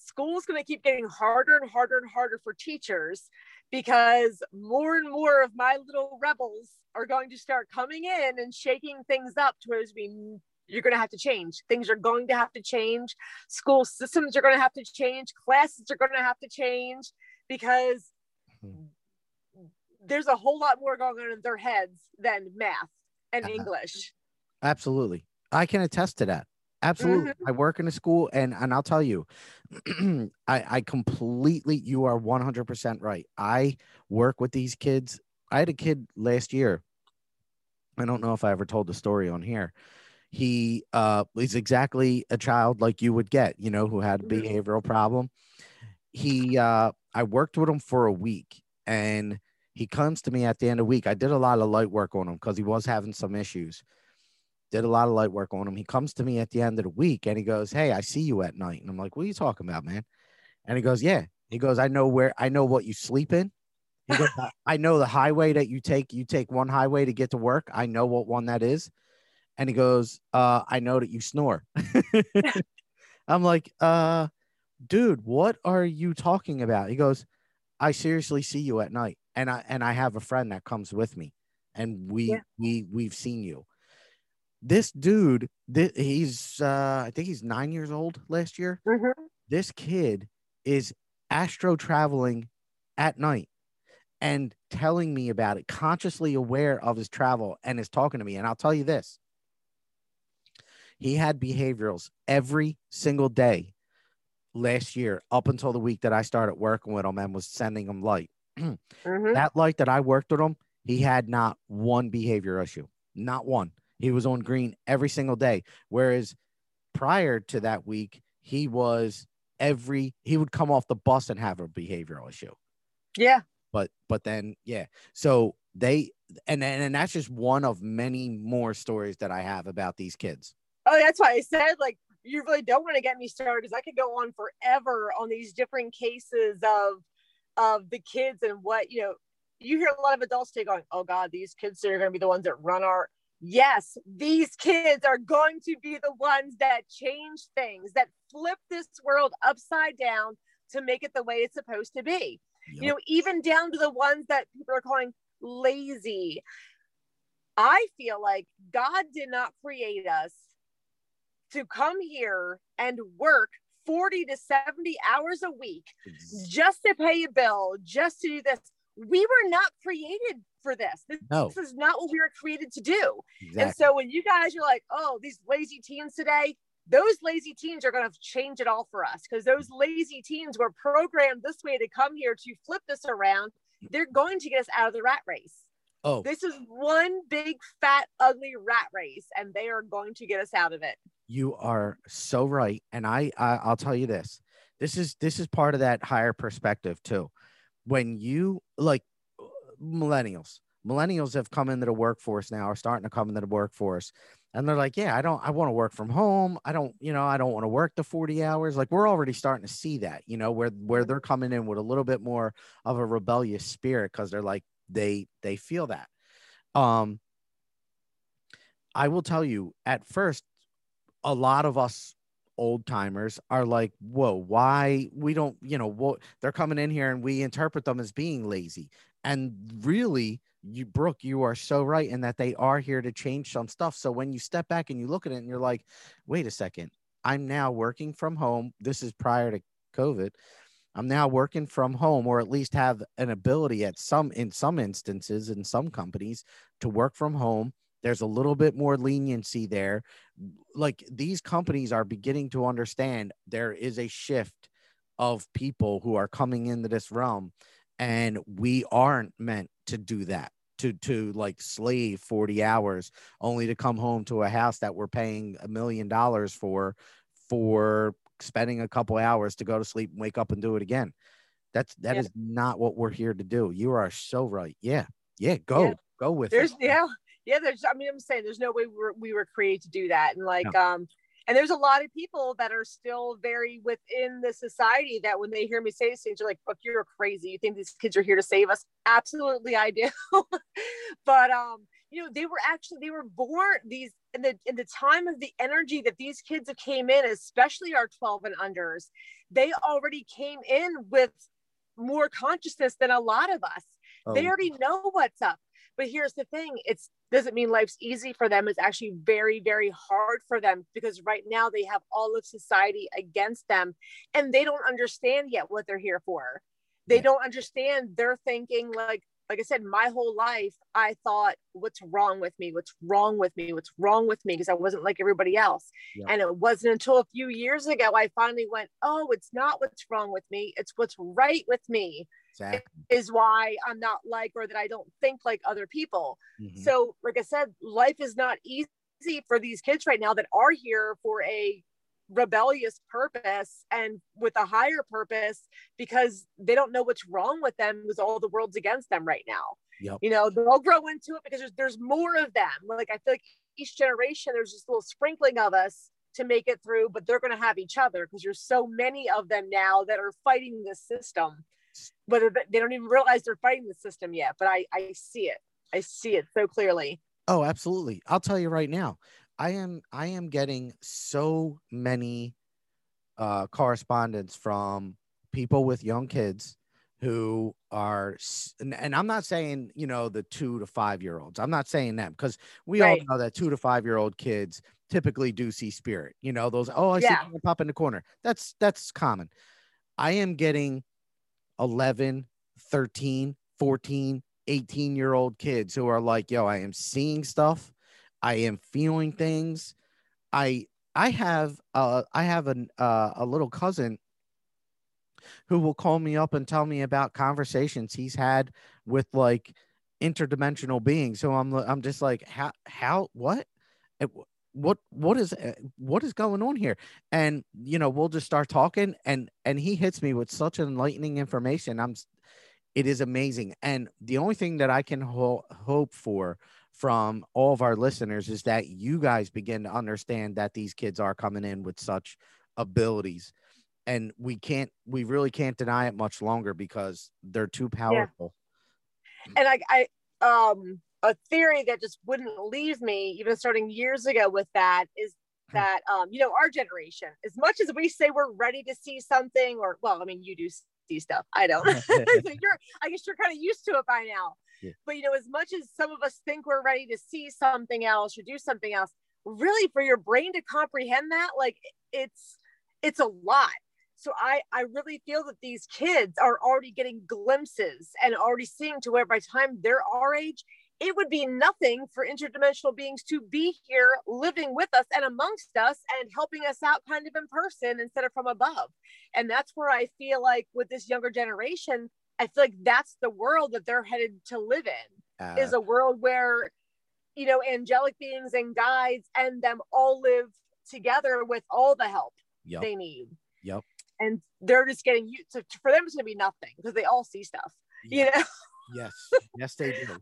school's going to keep getting harder and harder and harder for teachers because more and more of my little rebels are going to start coming in and shaking things up towards me you're going to have to change. Things are going to have to change. School systems are going to have to change. Classes are going to have to change because there's a whole lot more going on in their heads than math and uh-huh. english. Absolutely. I can attest to that absolutely mm-hmm. i work in a school and and i'll tell you i i completely you are 100% right i work with these kids I had a kid last year. I don't know if I ever told the story on here. He uh, is exactly a child like you would get, you know, who had a mm-hmm. behavioral problem. He, uh, I worked with him for a week and he comes to me at the end of the week. I did a lot of light work on him because he was having some issues. Did a lot of light work on him. He comes to me at the end of the week and he goes, Hey, I see you at night. And I'm like, What are you talking about, man? And he goes, Yeah. He goes, I know where I know what you sleep in. Goes, I know the highway that you take. You take one highway to get to work. I know what one that is. And he goes, uh, I know that you snore. I'm like, uh, dude, what are you talking about? He goes, I seriously see you at night. And I and I have a friend that comes with me. And we yeah. we we've seen you. This dude, th- he's uh I think he's nine years old last year. Mm-hmm. This kid is astro traveling at night and telling me about it, consciously aware of his travel and is talking to me. And I'll tell you this he had behaviorals every single day last year up until the week that I started working with him and was sending him light. mm-hmm. That light that I worked with him, he had not one behavior issue, not one. He was on green every single day. Whereas prior to that week, he was every, he would come off the bus and have a behavioral issue. Yeah but but then yeah so they and and, and that's just one of many more stories that i have about these kids oh that's why i said like you really don't want to get me started because i could go on forever on these different cases of of the kids and what you know you hear a lot of adults say going oh god these kids are going to be the ones that run our yes these kids are going to be the ones that change things that flip this world upside down to make it the way it's supposed to be Yep. You know, even down to the ones that people are calling lazy. I feel like God did not create us to come here and work 40 to 70 hours a week just to pay a bill, just to do this. We were not created for this. This, no. this is not what we were created to do. Exactly. And so when you guys are like, oh, these lazy teens today, those lazy teens are going to change it all for us because those lazy teens were programmed this way to come here to flip this around. They're going to get us out of the rat race. Oh, this is one big fat ugly rat race, and they are going to get us out of it. You are so right, and I, I I'll tell you this. This is this is part of that higher perspective too. When you like millennials, millennials have come into the workforce now, are starting to come into the workforce and they're like yeah i don't i want to work from home. I don't you know i don't want to work the 40 hours. Like we're already starting to see that you know where where they're coming in with a little bit more of a rebellious spirit because they're like they they feel that. Um i will tell you at first a lot of us old timers are like, whoa, why we don't, you know, what they're coming in here and we interpret them as being lazy. And really, you, Brooke, you are so right in that they are here to change some stuff. So when you step back and you look at it and you're like, wait a second, I'm now working from home. This is prior to COVID. I'm now working from home, or at least have an ability at some, in some instances, in some companies, to work from home. There's a little bit more leniency there. Like these companies are beginning to understand there is a shift of people who are coming into this realm, and we aren't meant to do that to to like slave 40 hours only to come home to a house that we're paying a million dollars for for spending a couple hours to go to sleep and wake up and do it again that's that yeah. is not what we're here to do you are so right yeah yeah go yeah. go with there's it. yeah yeah there's i mean i'm saying there's no way we were, we were created to do that and like no. um and there's a lot of people that are still very within the society that when they hear me say these things, are like, "Fuck, you're crazy. You think these kids are here to save us?" Absolutely, I do. but um, you know, they were actually they were born these in the in the time of the energy that these kids have came in, especially our 12 and unders. They already came in with more consciousness than a lot of us. Oh. They already know what's up. But here's the thing: it's doesn't mean life's easy for them. It's actually very, very hard for them because right now they have all of society against them and they don't understand yet what they're here for. They don't understand. They're thinking like, like I said, my whole life, I thought, what's wrong with me? What's wrong with me? What's wrong with me? Because I wasn't like everybody else. Yeah. And it wasn't until a few years ago I finally went, oh, it's not what's wrong with me. It's what's right with me. Exactly. Is why I'm not like, or that I don't think like other people. Mm-hmm. So, like I said, life is not easy for these kids right now that are here for a rebellious purpose and with a higher purpose because they don't know what's wrong with them because all the world's against them right now. Yep. You know, they'll grow into it because there's, there's more of them. Like I feel like each generation, there's just a little sprinkling of us to make it through, but they're going to have each other because there's so many of them now that are fighting this system. Whether they don't even realize they're fighting the system yet, but I, I see it. I see it so clearly. Oh, absolutely. I'll tell you right now. I am I am getting so many uh, correspondence from people with young kids who are and, and, i'm not saying you know the two to five year olds i'm not saying them because we right. all know that two to five year old kids typically do see spirit you know those oh i yeah. see pop in the corner that's that's common i am getting 11 13 14 18 year old kids who are like yo i am seeing stuff I am feeling things. I I have uh I have an uh, a little cousin who will call me up and tell me about conversations he's had with like interdimensional beings. So I'm I'm just like how how what what what is uh, what is going on here? And you know we'll just start talking and and he hits me with such enlightening information. I'm it is amazing. And the only thing that i can ho- hope for from all of our listeners is that you guys begin to understand that these kids are coming in with such abilities. And we can't we really can't deny it much longer because they're too powerful. Yeah. and i i um a theory that just wouldn't leave me even starting years ago with that is hmm. that um you know our generation as much as we say we're ready to see something or well i mean you do see stuff i don't so you're i guess you're kind of used to it by now yeah. But you know, as much as some of us think we're ready to see something else or do something else, really for your brain to comprehend that, like it's it's a lot. So I I really feel that these kids are already getting glimpses and already seeing to where by the time they're our age, it would be nothing for interdimensional beings to be here living with us and amongst us and helping us out kind of in person instead of from above. And that's where I feel like with this younger generation, I feel like that's the world that they're headed to live in uh, is a world where, you know, angelic beings and guides and them all live together with all the help yep. they need. Yep. And they're just getting used to, for them, it's going to be nothing because they all see stuff, you know? yes. Yes, they do.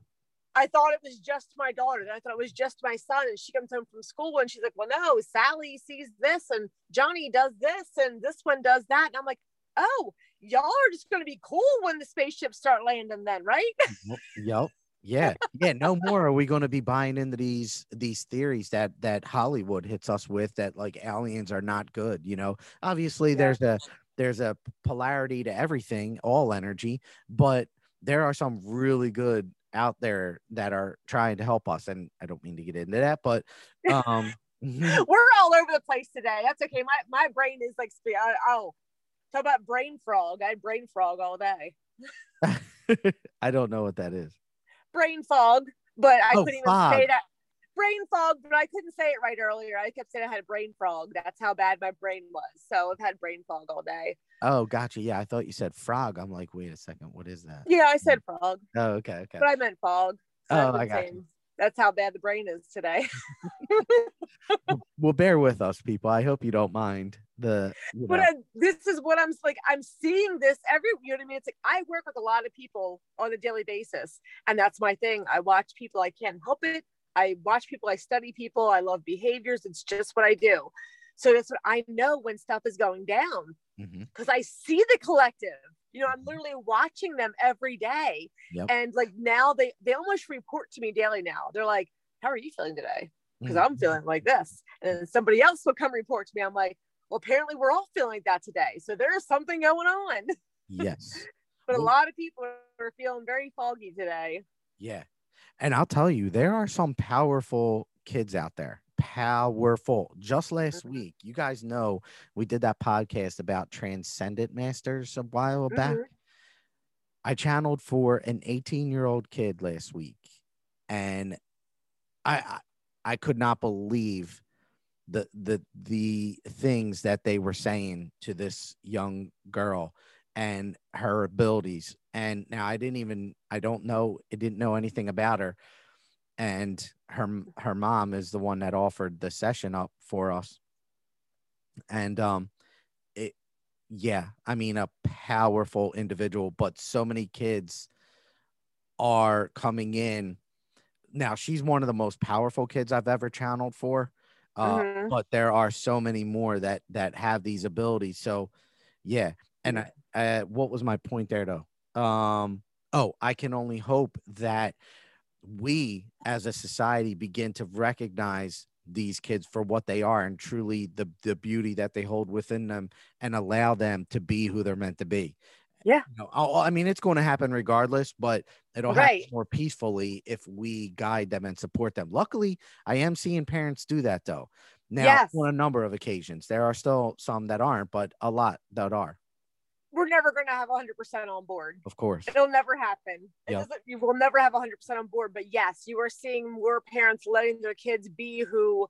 I thought it was just my daughter. Then I thought it was just my son. And she comes home from school and she's like, well, no, Sally sees this and Johnny does this and this one does that. And I'm like, oh, y'all are just going to be cool when the spaceships start landing then, right? yep. Yeah, yeah. No more are we going to be buying into these these theories that that Hollywood hits us with that like aliens are not good. You know, obviously Yeah. there's a there's a polarity to everything, all energy, but there are some really good out there that are trying to help us. And I don't mean to get into that, but um, We're all over the place today. That's okay. My my brain is like I- oh, talk about brain frog. I had brain frog all day. I don't know what that is. Brain fog, but I Oh, couldn't even fog. say that. Brain fog, but I couldn't say it right earlier. I kept saying I had brain frog. That's how bad my brain was. So I've had brain fog all day. Oh, gotcha. Yeah, I thought you said frog. I'm like, wait a second, what is that? Yeah, I said frog, Oh, okay, okay. but I meant fog. So Oh, I got you. That's how bad the brain is today. Well, bear with us, people. I hope you don't mind the. You but know, uh, this is what I'm like. I'm seeing this every. You know what I mean? It's like I work with a lot of people on a daily basis, and that's my thing. I watch people. I can't help it. I watch people. I study people. I love behaviors. It's just what I do. So that's what I know when stuff is going down because I see the collective. You know, I'm literally watching them every day, Yep. and like now they they almost report to me daily. Now they're like, "How are you feeling today?" Because Mhm. I'm feeling like this, and then somebody else will come report to me. I'm like, "Well, apparently we're all feeling like that today, so there's something going on." yes. But a lot of people are feeling very foggy today. Yeah. And I'll tell you, there are some powerful kids out there. Powerful. Just last Mhm. week, you guys know we did that podcast about transcendent masters a while back. Mhm. I channeled for an 18 year old kid last week, and I, I I could not believe the the the things that they were saying to this young girl and her abilities. And now I didn't even I don't know I didn't know anything about her, and her her mom is the one that offered the session up for us, and um, it yeah I mean a powerful individual, but so many kids are coming in now she's one of the most powerful kids i've ever channeled for uh, Mhm. but there are so many more that that have these abilities so yeah and I, uh, what was my point there though um oh i can only hope that we as a society begin to recognize these kids for what they are and truly the the beauty that they hold within them and allow them to be who they're meant to be Yeah. you know, I- I mean, it's going to happen regardless, but it'll Right. happen more peacefully if we guide them and support them. Luckily, I am seeing parents do that though. Now, Yes. on a number of occasions, there are still some that aren't, but a lot that are, We're never going to have 100% on board. of course. It'll never happen. Yep. you will never have 100% on board. But yes, you are seeing more parents letting their kids be who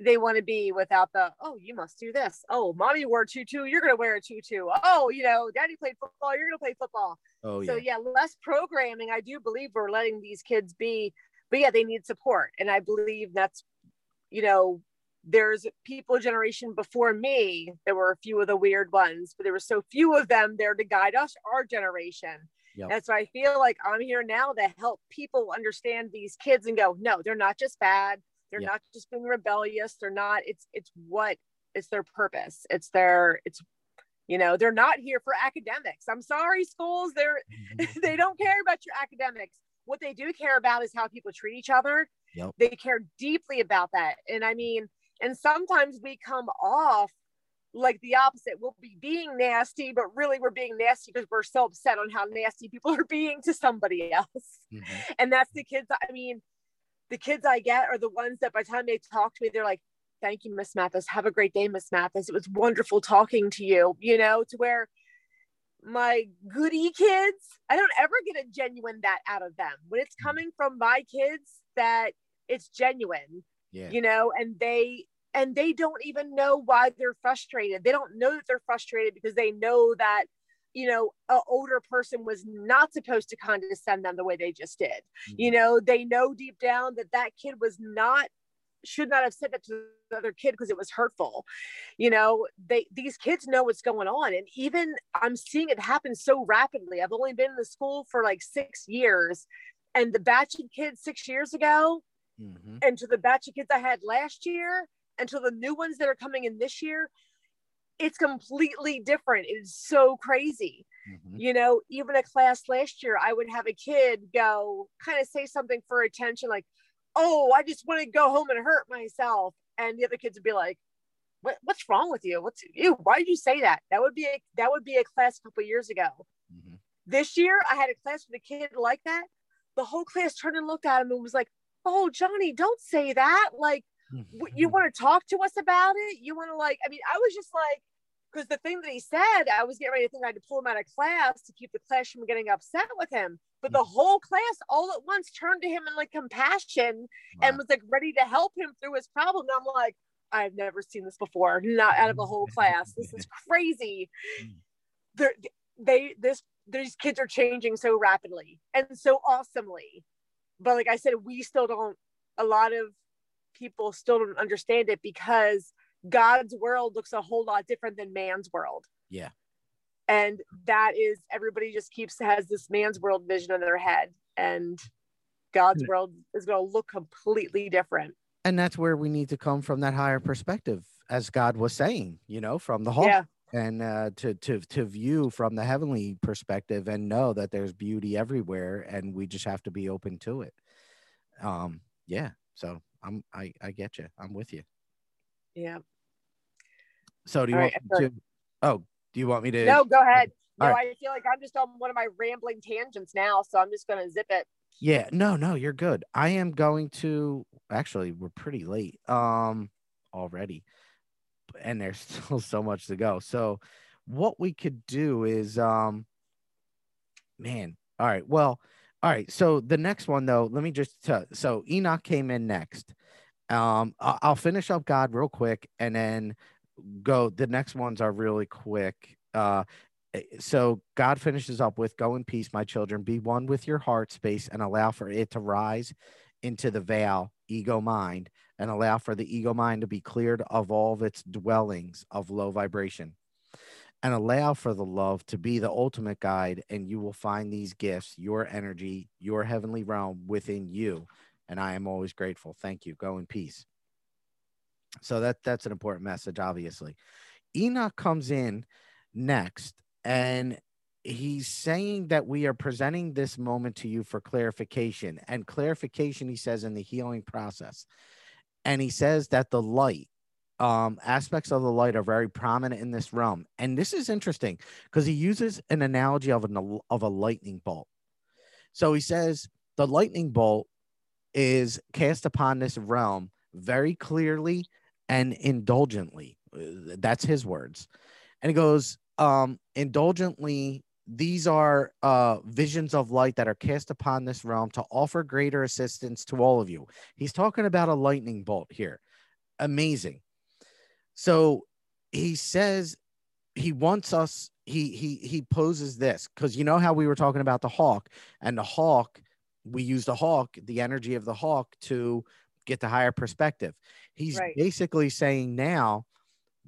they want to be without the, oh, you must do this. Oh, mommy wore a tutu. You're going to wear a tutu. Oh, you know, daddy played football. You're going to play football. Oh So, yeah, yeah, less programming. I do believe we're letting these kids be, but yeah, they need support. And I believe that's, you know, there's people generation before me. There were a few of the weird ones, but there were so few of them there to guide us, our generation. Yep. That's why I feel like I'm here now to help people understand these kids and go, no, they're not just bad. They're Yep. not just being rebellious. They're not, it's it's what it's their purpose. It's their it's you know, they're not here for academics. I'm sorry, schools, they're they don't care about your academics. What they do care about is how people treat each other. Yep. They care deeply about that. And I mean, and sometimes we come off like the opposite. We'll be being nasty, but really we're being nasty because we're so upset on how nasty people are being to somebody else. Mhm. And that's the kids. I mean, the kids I get are the ones that by the time they talk to me, they're like, Thank you, Miss Mathis. Have a great day, Miss Mathis. It was wonderful talking to you, you know, to where my goody kids, I don't ever get a genuine that out of them. When it's coming from my kids, that it's genuine, yeah, you know, and they and they don't even know why they're frustrated. They don't know that they're frustrated because they know that, you know, an older person was not supposed to condescend them the way they just did. You know, they know deep down that that kid was not should not have said that to the other kid because it was hurtful. You know, they these kids know what's going on, and even I'm seeing it happen so rapidly. I've only been in the school for like six years, and the batch of kids six years ago, Mhm. and to the batch of kids I had last year, to the new ones that are coming in this year, it's completely different. It is so crazy. Mhm. You know, even a class last year, I would have a kid go kind of say something for attention, like, "Oh, I just want to go home and hurt myself," and the other kids would be like, what, "What's wrong with you? What's you? Why did you say that?" That would be a, that would be a class a couple years ago. Mhm. This year, I had a class with a kid like that. The whole class turned and looked at him and was like, "Oh, Johnny, don't say that. Like, you want to talk to us about it? You want to like?" I mean, I was just like, because the thing that he said, I was getting ready to think I had to pull him out of class to keep the class from getting upset with him. But the whole class, all at once, turned to him in like compassion and was like ready to help him through his problem. And I'm like, I've never seen this before. Not out of a whole class. This is crazy. Mm. They're, they this these kids are changing so rapidly and so awesomely. But like I said, we still don't. A lot of people still don't understand it because God's world looks a whole lot different than man's world. Yeah. And that is everybody just keeps has this man's world vision in their head, and God's Yeah. world is going to look completely different. and that's where we need to come from that higher perspective as god was saying you know from the heart Yeah. and uh, to to to view from the heavenly perspective and know that there's beauty everywhere and we just have to be open to it um yeah so i'm i i get you i'm with you Yeah. so do you All want right, me to oh do you want me to No, go ahead. No, All I feel like I'm just on one of my rambling tangents now, so I'm just going to zip it. Yeah, no, no, you're good. I am going to actually we're pretty late um already. And there's still so much to go. So what we could do is um man, all right. Well, all right. So the next one though, let me just tell so Enoch came in next. Um I'll finish up God real quick and then go the next ones are really quick. Uh eh, so God finishes up with go in peace, my children, be one with your heart space and allow for it to rise into the veil, ego mind, and allow for the ego mind to be cleared of all of its dwellings of low vibration. And allow for the love to be the ultimate guide, and you will find these gifts, your energy, your heavenly realm within you. And I am always grateful. Thank you. Go in peace. So that that's an important message, obviously. Enoch comes in next and he's saying that we are presenting this moment to you for clarification and clarification he says in the healing process and he says that the light um aspects of the light are very prominent in this realm and this is interesting because he uses an analogy of an of a lightning bolt. So he says the lightning bolt is cast upon this realm very clearly and indulgently. Uh, that's his words. And he goes um indulgently these are uh visions of light that are cast upon this realm to offer greater assistance to all of you. He's talking about a lightning bolt here. Amazing so he says he wants us he he he poses this because you know how we were talking about the hawk and the hawk we use the hawk the energy of the hawk to get the higher perspective he's Right. basically saying now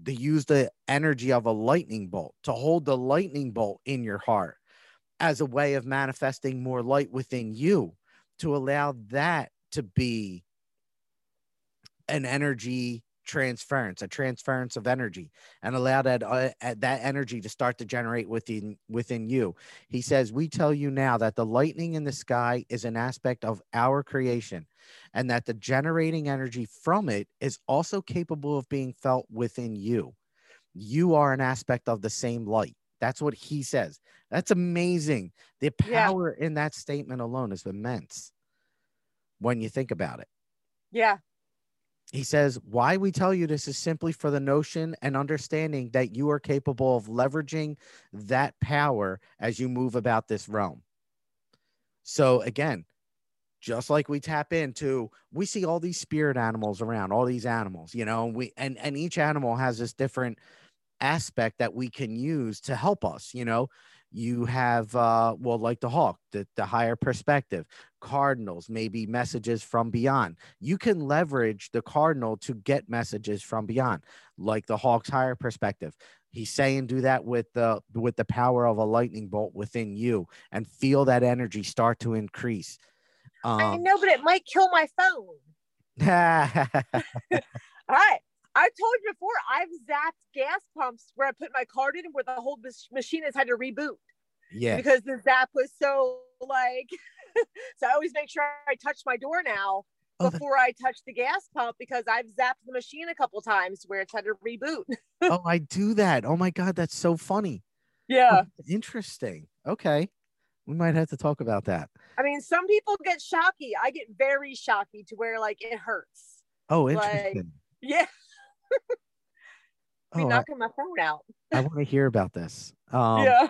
to use the energy of a lightning bolt to hold the lightning bolt in your heart as a way of manifesting more light within you to allow that to be an energy transference a transference of energy and allow that uh, that energy to start to generate within within you. He says we tell you now that the lightning in the sky is an aspect of our creation and that the generating energy from it is also capable of being felt within you. You are an aspect of the same light. That's what he says. That's amazing. The Yeah. power in that statement alone is immense when you think about it. Yeah. He says, Why we tell you this is simply for the notion and understanding that you are capable of leveraging that power as you move about this realm. So, again, just like we tap into, we see all these spirit animals around, all these animals, you know, we and and each animal has this different aspect that we can use to help us, you know. You have uh well like the hawk, the, the higher perspective, cardinals, maybe messages from beyond you can leverage the cardinal to get messages from beyond like the hawk's higher perspective he's saying do that with the with the power of a lightning bolt within you and feel that energy start to increase I um know, but it might kill my phone. All right. I've told you before, I've zapped gas pumps where I put my card in where the whole machine has had to reboot. Yeah. Because the zap was so like, so I always make sure I touch my door now oh, before I touch the gas pump because I've zapped the machine a couple times where it's had to reboot. oh, I do that. Oh my God, that's so funny. Yeah. Oh, interesting. Okay. We might have to talk about that. I mean, some people get shocky. I get very shocky to where like it hurts. Oh, interesting. Like, yeah. Be oh, knocking I, my phone out. I want to hear about this. Um, yeah.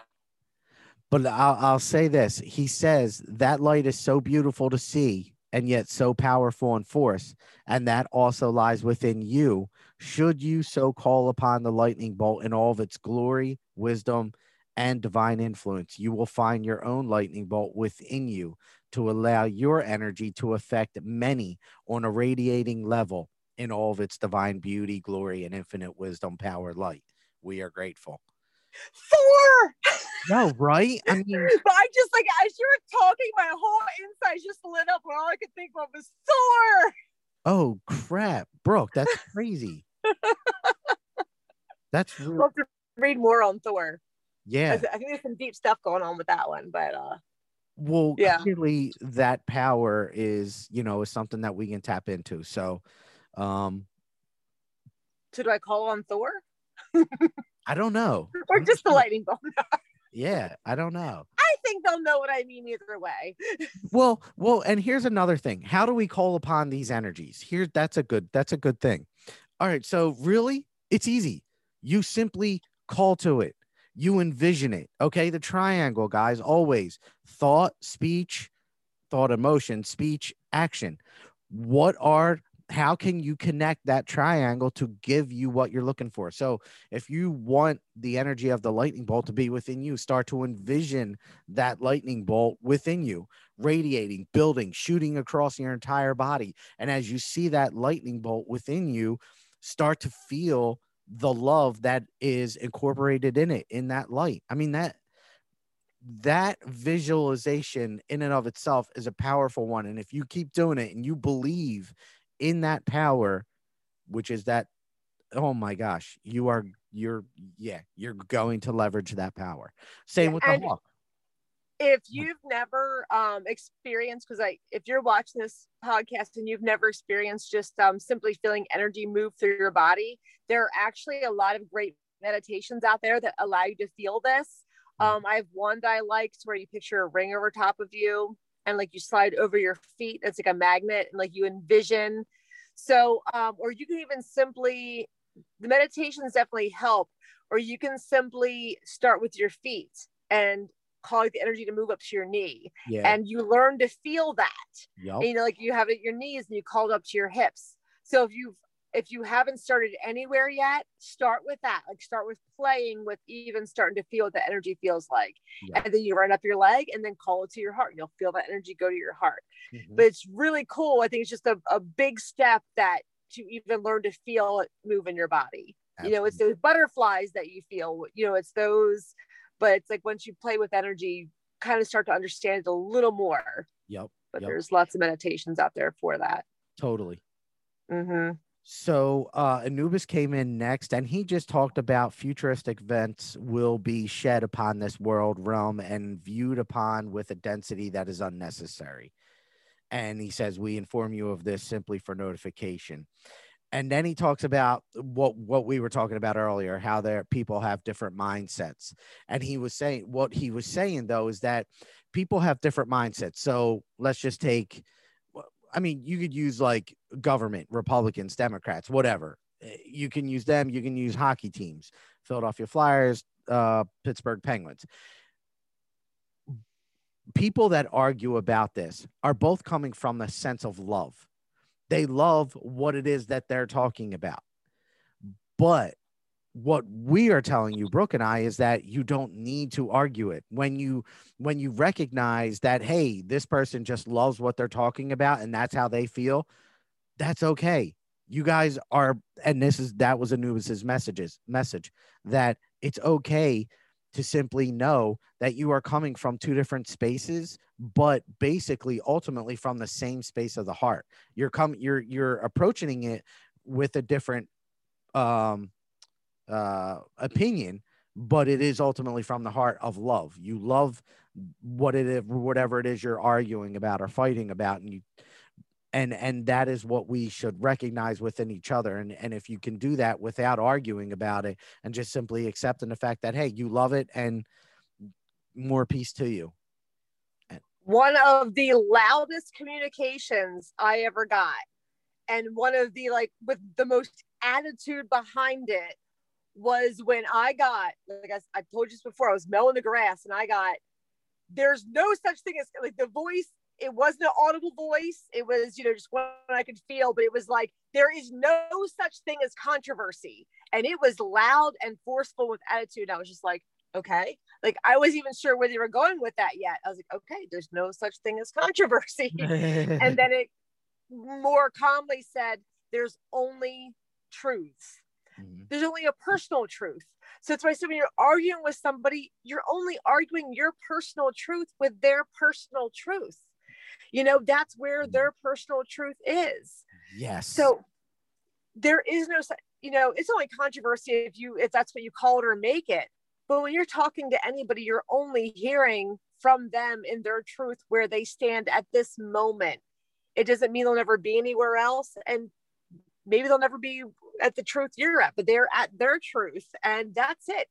But I'll, I'll say this. He says that light is so beautiful to see and yet so powerful in force, and that also lies within you. Should you so call upon the lightning bolt in all of its glory, wisdom, and divine influence, you will find your own lightning bolt within you to allow your energy to affect many on a radiating level in all of its divine beauty, glory, and infinite wisdom, power, light. We are grateful. Thor! No, right? I mean, but I just like as you were talking, my whole insides just lit up, and all I could think of was Thor. Oh crap, Brooke, that's crazy. that's really... we'll to read more on Thor. Yeah, I think there's some deep stuff going on with that one, but uh, well, yeah. clearly that power is you know is something that we can tap into. So, um, so do I call on Thor? I don't know. or just the lightning bolt. yeah, I don't know. I think they'll know what I mean either way. well, well, and here's another thing. How do we call upon these energies? Here, that's a good, that's a good thing. All right. So really, it's easy. You simply call to it. You envision it. Okay. The triangle, guys, always thought, speech, thought, emotion, speech, action. What are how can you connect that triangle to give you what you're looking for? So, if you want the energy of the lightning bolt to be within you, start to envision that lightning bolt within you, radiating, building, shooting across your entire body. And as you see that lightning bolt within you, start to feel the love that is incorporated in it, in that light. I mean, that that visualization in and of itself is a powerful one and if you keep doing it and you believe in that power, which is that, oh my gosh, you are, you're, yeah, you're going to leverage that power. Same with the hawk. If you've never um, experienced, because I, if you're watching this podcast and you've never experienced just um, simply feeling energy move through your body, there are actually a lot of great meditations out there that allow you to feel this. Mm. Um, I have one that I liked where you picture a ring over top of you and like you slide over your feet it's like a magnet and like you envision so um, or you can even simply the meditations definitely help or you can simply start with your feet and call the energy to move up to your knee yeah. and you learn to feel that yep. and, you know like you have it your knees and you call it up to your hips so if you've if you haven't started anywhere yet, start with that. Like start with playing with even starting to feel what the energy feels like. Yeah. And then you run up your leg and then call it to your heart. You'll feel that energy go to your heart. Mm-hmm. But it's really cool. I think it's just a, a big step that to even learn to feel it move in your body. Absolutely. You know, it's those butterflies that you feel, you know, it's those, but it's like once you play with energy, kind of start to understand it a little more. Yep. But yep. there's lots of meditations out there for that. Totally. Mm-hmm. So uh, Anubis came in next, and he just talked about futuristic events will be shed upon this world realm and viewed upon with a density that is unnecessary. And he says, "We inform you of this simply for notification." And then he talks about what what we were talking about earlier, how their people have different mindsets. And he was saying what he was saying though is that people have different mindsets. So let's just take I mean, you could use like government, Republicans, Democrats, whatever. Eh, you can use them. You can use hockey teams, Philadelphia Flyers, uh, Pittsburgh Penguins. People that argue about this are both coming from a sense of love. They love what it is that they're talking about. But what we are telling you brooke and i is that you don't need to argue it. When you when you recognize that hey this person just loves what they're talking about and that's how they feel that's okay. You guys are and this is that was anubis's messages message that it's okay to simply know that you are coming from two different spaces but basically ultimately from the same space of the heart. You're coming you're you're approaching it with a different um, uh, opinion, but it is ultimately from the heart of love. You love what it is, whatever it is you're arguing about or fighting about, and you and and that is what we should recognize within each other and and if you can do that without arguing about it and just simply accepting the fact that hey you love it and more peace to you one of the loudest communications i ever got and one of the like with the most attitude behind it was when i got like I, I told you this before i was mowing the grass and i got there's no such thing as like the voice it wasn't an audible voice. It was, you know, just what I could feel, but it was like, there is no such thing as controversy. And it was loud and forceful with attitude. I was just like, okay. Like, I wasn't even sure where they were going with that yet. I was like, okay, there's no such thing as controversy. and then it more calmly said, there's only truths. Mm-hmm. There's only a personal truth. So that's why I said when you're arguing with somebody, you're only arguing your personal truth with their personal truth you know that's where mm. their personal truth is yes so there is no you know it's only controversy if you if that's what you call it or make it but when you're talking to anybody you're only hearing from them in their truth where they stand at this moment it doesn't mean they'll never be anywhere else and maybe they'll never be at the truth you're at but they're at their truth and that's it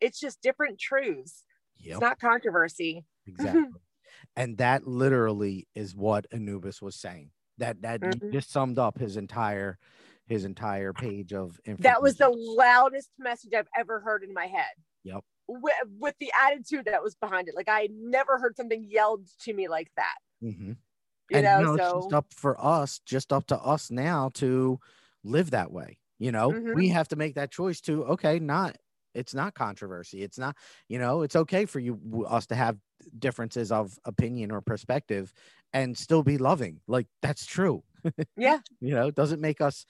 it's just different truths yep. it's not controversy exactly and that literally is what Anubis was saying. That that mm-hmm. just summed up his entire his entire page of information. That was the loudest message I've ever heard in my head. Yep. With, with the attitude that was behind it, like I never heard something yelled to me like that. Mm-hmm. You and know, you know so... it's just up for us, just up to us now to live that way. You know, mm-hmm. we have to make that choice to okay, not it's not controversy. It's not, you know, it's okay for you us to have differences of opinion or perspective and still be loving. Like that's true. Yeah. you know, it doesn't make us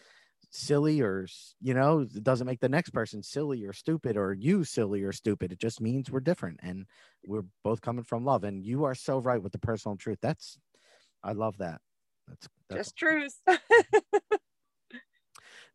silly or you know, it doesn't make the next person silly or stupid or you silly or stupid. It just means we're different and we're both coming from love. And you are so right with the personal truth. That's I love that. That's, that's just truth.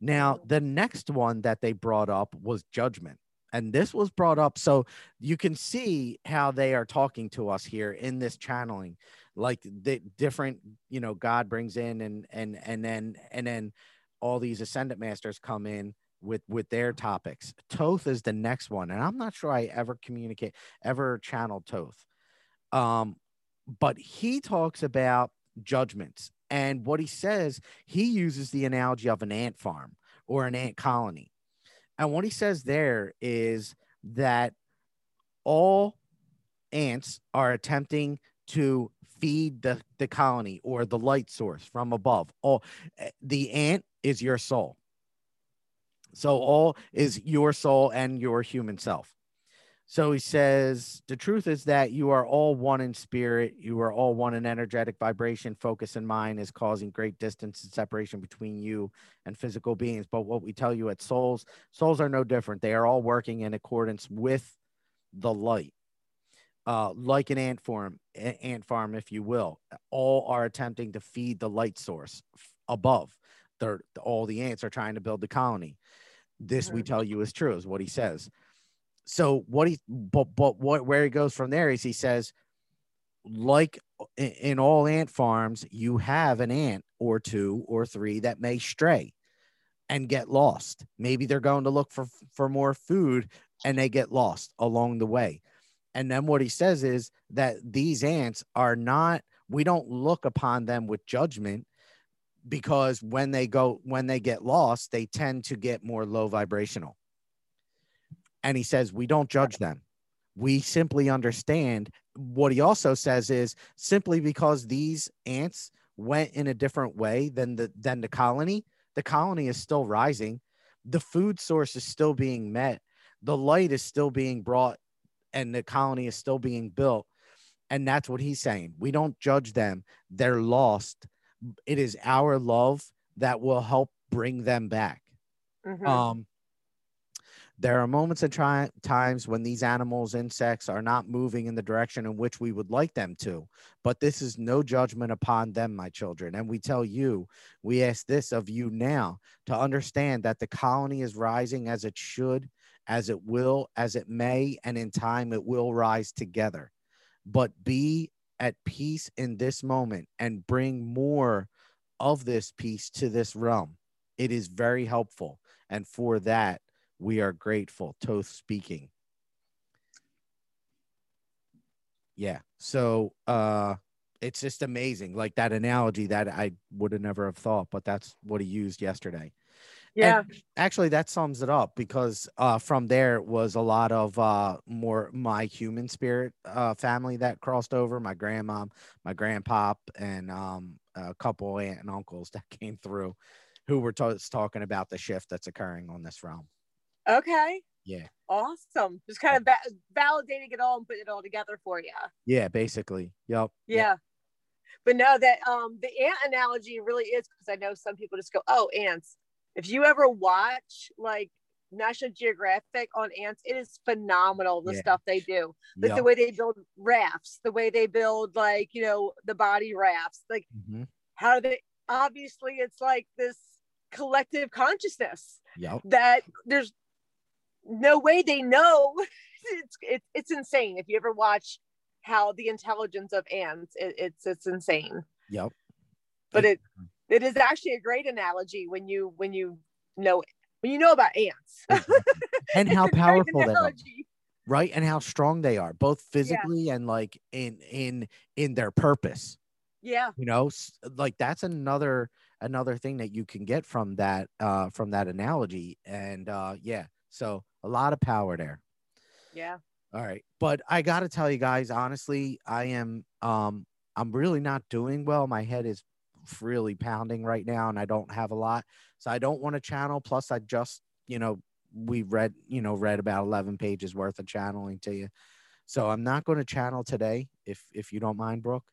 now, the next one that they brought up was judgment and this was brought up so you can see how they are talking to us here in this channeling like the different you know god brings in and and and then and then all these ascendant masters come in with with their topics. Thoth is the next one and i'm not sure i ever communicate ever channeled thoth. Um but he talks about judgments and what he says he uses the analogy of an ant farm or an ant colony and what he says there is that all ants are attempting to feed the, the colony or the light source from above. All eh, the ant is your soul. So all is your soul and your human self. So he says, the truth is that you are all one in spirit. You are all one in energetic vibration. Focus in mind is causing great distance and separation between you and physical beings. But what we tell you at souls, souls are no different. They are all working in accordance with the light. Uh, like an ant farm, ant farm, if you will, all are attempting to feed the light source above. They're, all the ants are trying to build the colony. This we tell you is true, is what he says so what he but but what where he goes from there is he says like in all ant farms you have an ant or two or three that may stray and get lost. Maybe they're going to look for for more food and they get lost along the way. And then what he says is that these ants are not we don't look upon them with judgment because when they go when they get lost they tend to get more low vibrational and he says we don't judge them. We simply understand. What he also says is simply because these ants went in a different way than the than the colony the colony is still rising. The food source is still being met. The light is still being brought and the colony is still being built. And that's what he's saying. We don't judge them. They're lost. It is our love that will help bring them back. Mm-hmm. um There are moments and tri- times when these animals, insects, are not moving in the direction in which we would like them to. But this is no judgment upon them, my children. And we tell you, we ask this of you now to understand that the colony is rising as it should, as it will, as it may, and in time it will rise together. But be at peace in this moment and bring more of this peace to this realm. It is very helpful. And for that, we are grateful. Thoth speaking. Yeah. So uh it's just amazing. Like that analogy that I would have never have thought, but that's what he used yesterday. Yeah. And actually that sums it up because uh from there was a lot of uh more my human spirit uh family that crossed over, my grandmom, my grandpop, and um a couple aunt and uncles that came through who were t- talking about the shift that's occurring on this realm. Okay. Yeah. Awesome. Just kind of va- validating it all and putting it all together for you. Yeah, basically. Yep. Yeah. Yep. But no, that um the ant analogy really is because I know some people just go, oh, ants. If you ever watch like National Geographic on ants, it is phenomenal the Yeah. stuff they do. Like Yep. the way they build rafts, the way they build like, you know, the body rafts, like Mhm. how they obviously it's like this collective consciousness Yep. that there's no way they know. It's it's, it's insane. If you ever watch how the intelligence of ants it, it's it's insane. Yep. but it it is actually a great analogy when you when you know when you know about ants. And how It's a great powerful they are. right? And how strong they are both physically and like in in in their purpose. Yeah. You know like that's another another thing that you can get from that uh from that analogy. And uh yeah. So a lot of power there. Yeah. All right. But i gotta tell you guys honestly i am um i'm really not doing well. My head is really pounding right now and i don't have a lot. So i don't want to channel. Plus i just you know we read you know read about 11 pages worth of channeling to you. So i'm not going to channel today if if you don't mind brooke.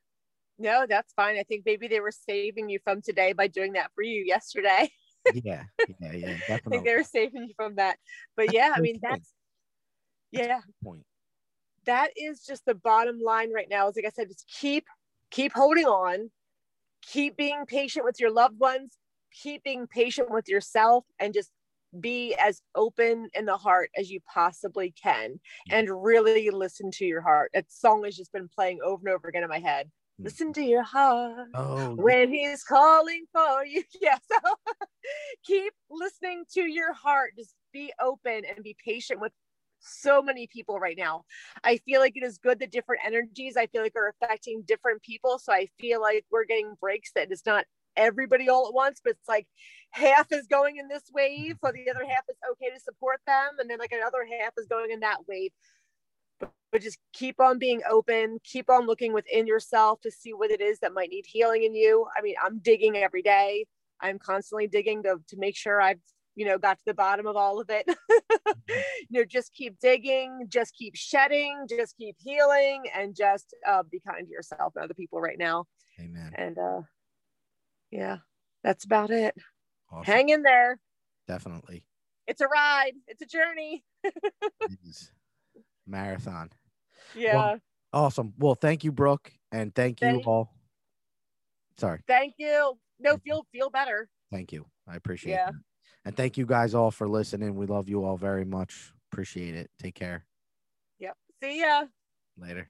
No that's fine. I think maybe they were saving you from today by doing that for you yesterday yeah yeah yeah i think definitely. they were saving you from that. But yeah I mean that's yeah. point. That is just the bottom line right now is like i said just keep keep holding on keep being patient with your loved ones keep being patient with yourself and just be as open in the heart as you possibly can and really listen to your heart. That song has just been playing over and over again in my head. Hmm. listen to your heart oh when he's calling for you. Yeah so keep listening to your heart. Just be open and be patient with so many people right now. I feel like it is good that different energies i feel like are affecting different people. So i feel like we're getting breaks that it's not everybody all at once but it's like half is going in this wave hmm. so the other half is okay to support them. And then like another half is going in that wave but, but just keep on being open keep on looking within yourself to see what it is that might need healing in you. I mean i'm digging every day. I'm constantly digging to, to make sure i've you know got to the bottom of all of it. You know just keep digging just keep shedding just keep healing and just uh, be kind to yourself and other people right now. Amen. And uh yeah that's about it. Awesome. hang in there. Definitely. It's a ride. It's a journey. It is marathon yeah awesome well thank you brooke and thank you Thank- all sorry thank you no feel feel better Thank you. I appreciate Yeah. it. And thank you guys all for listening. We love you all very much. Appreciate it. Take care. yep see ya Later.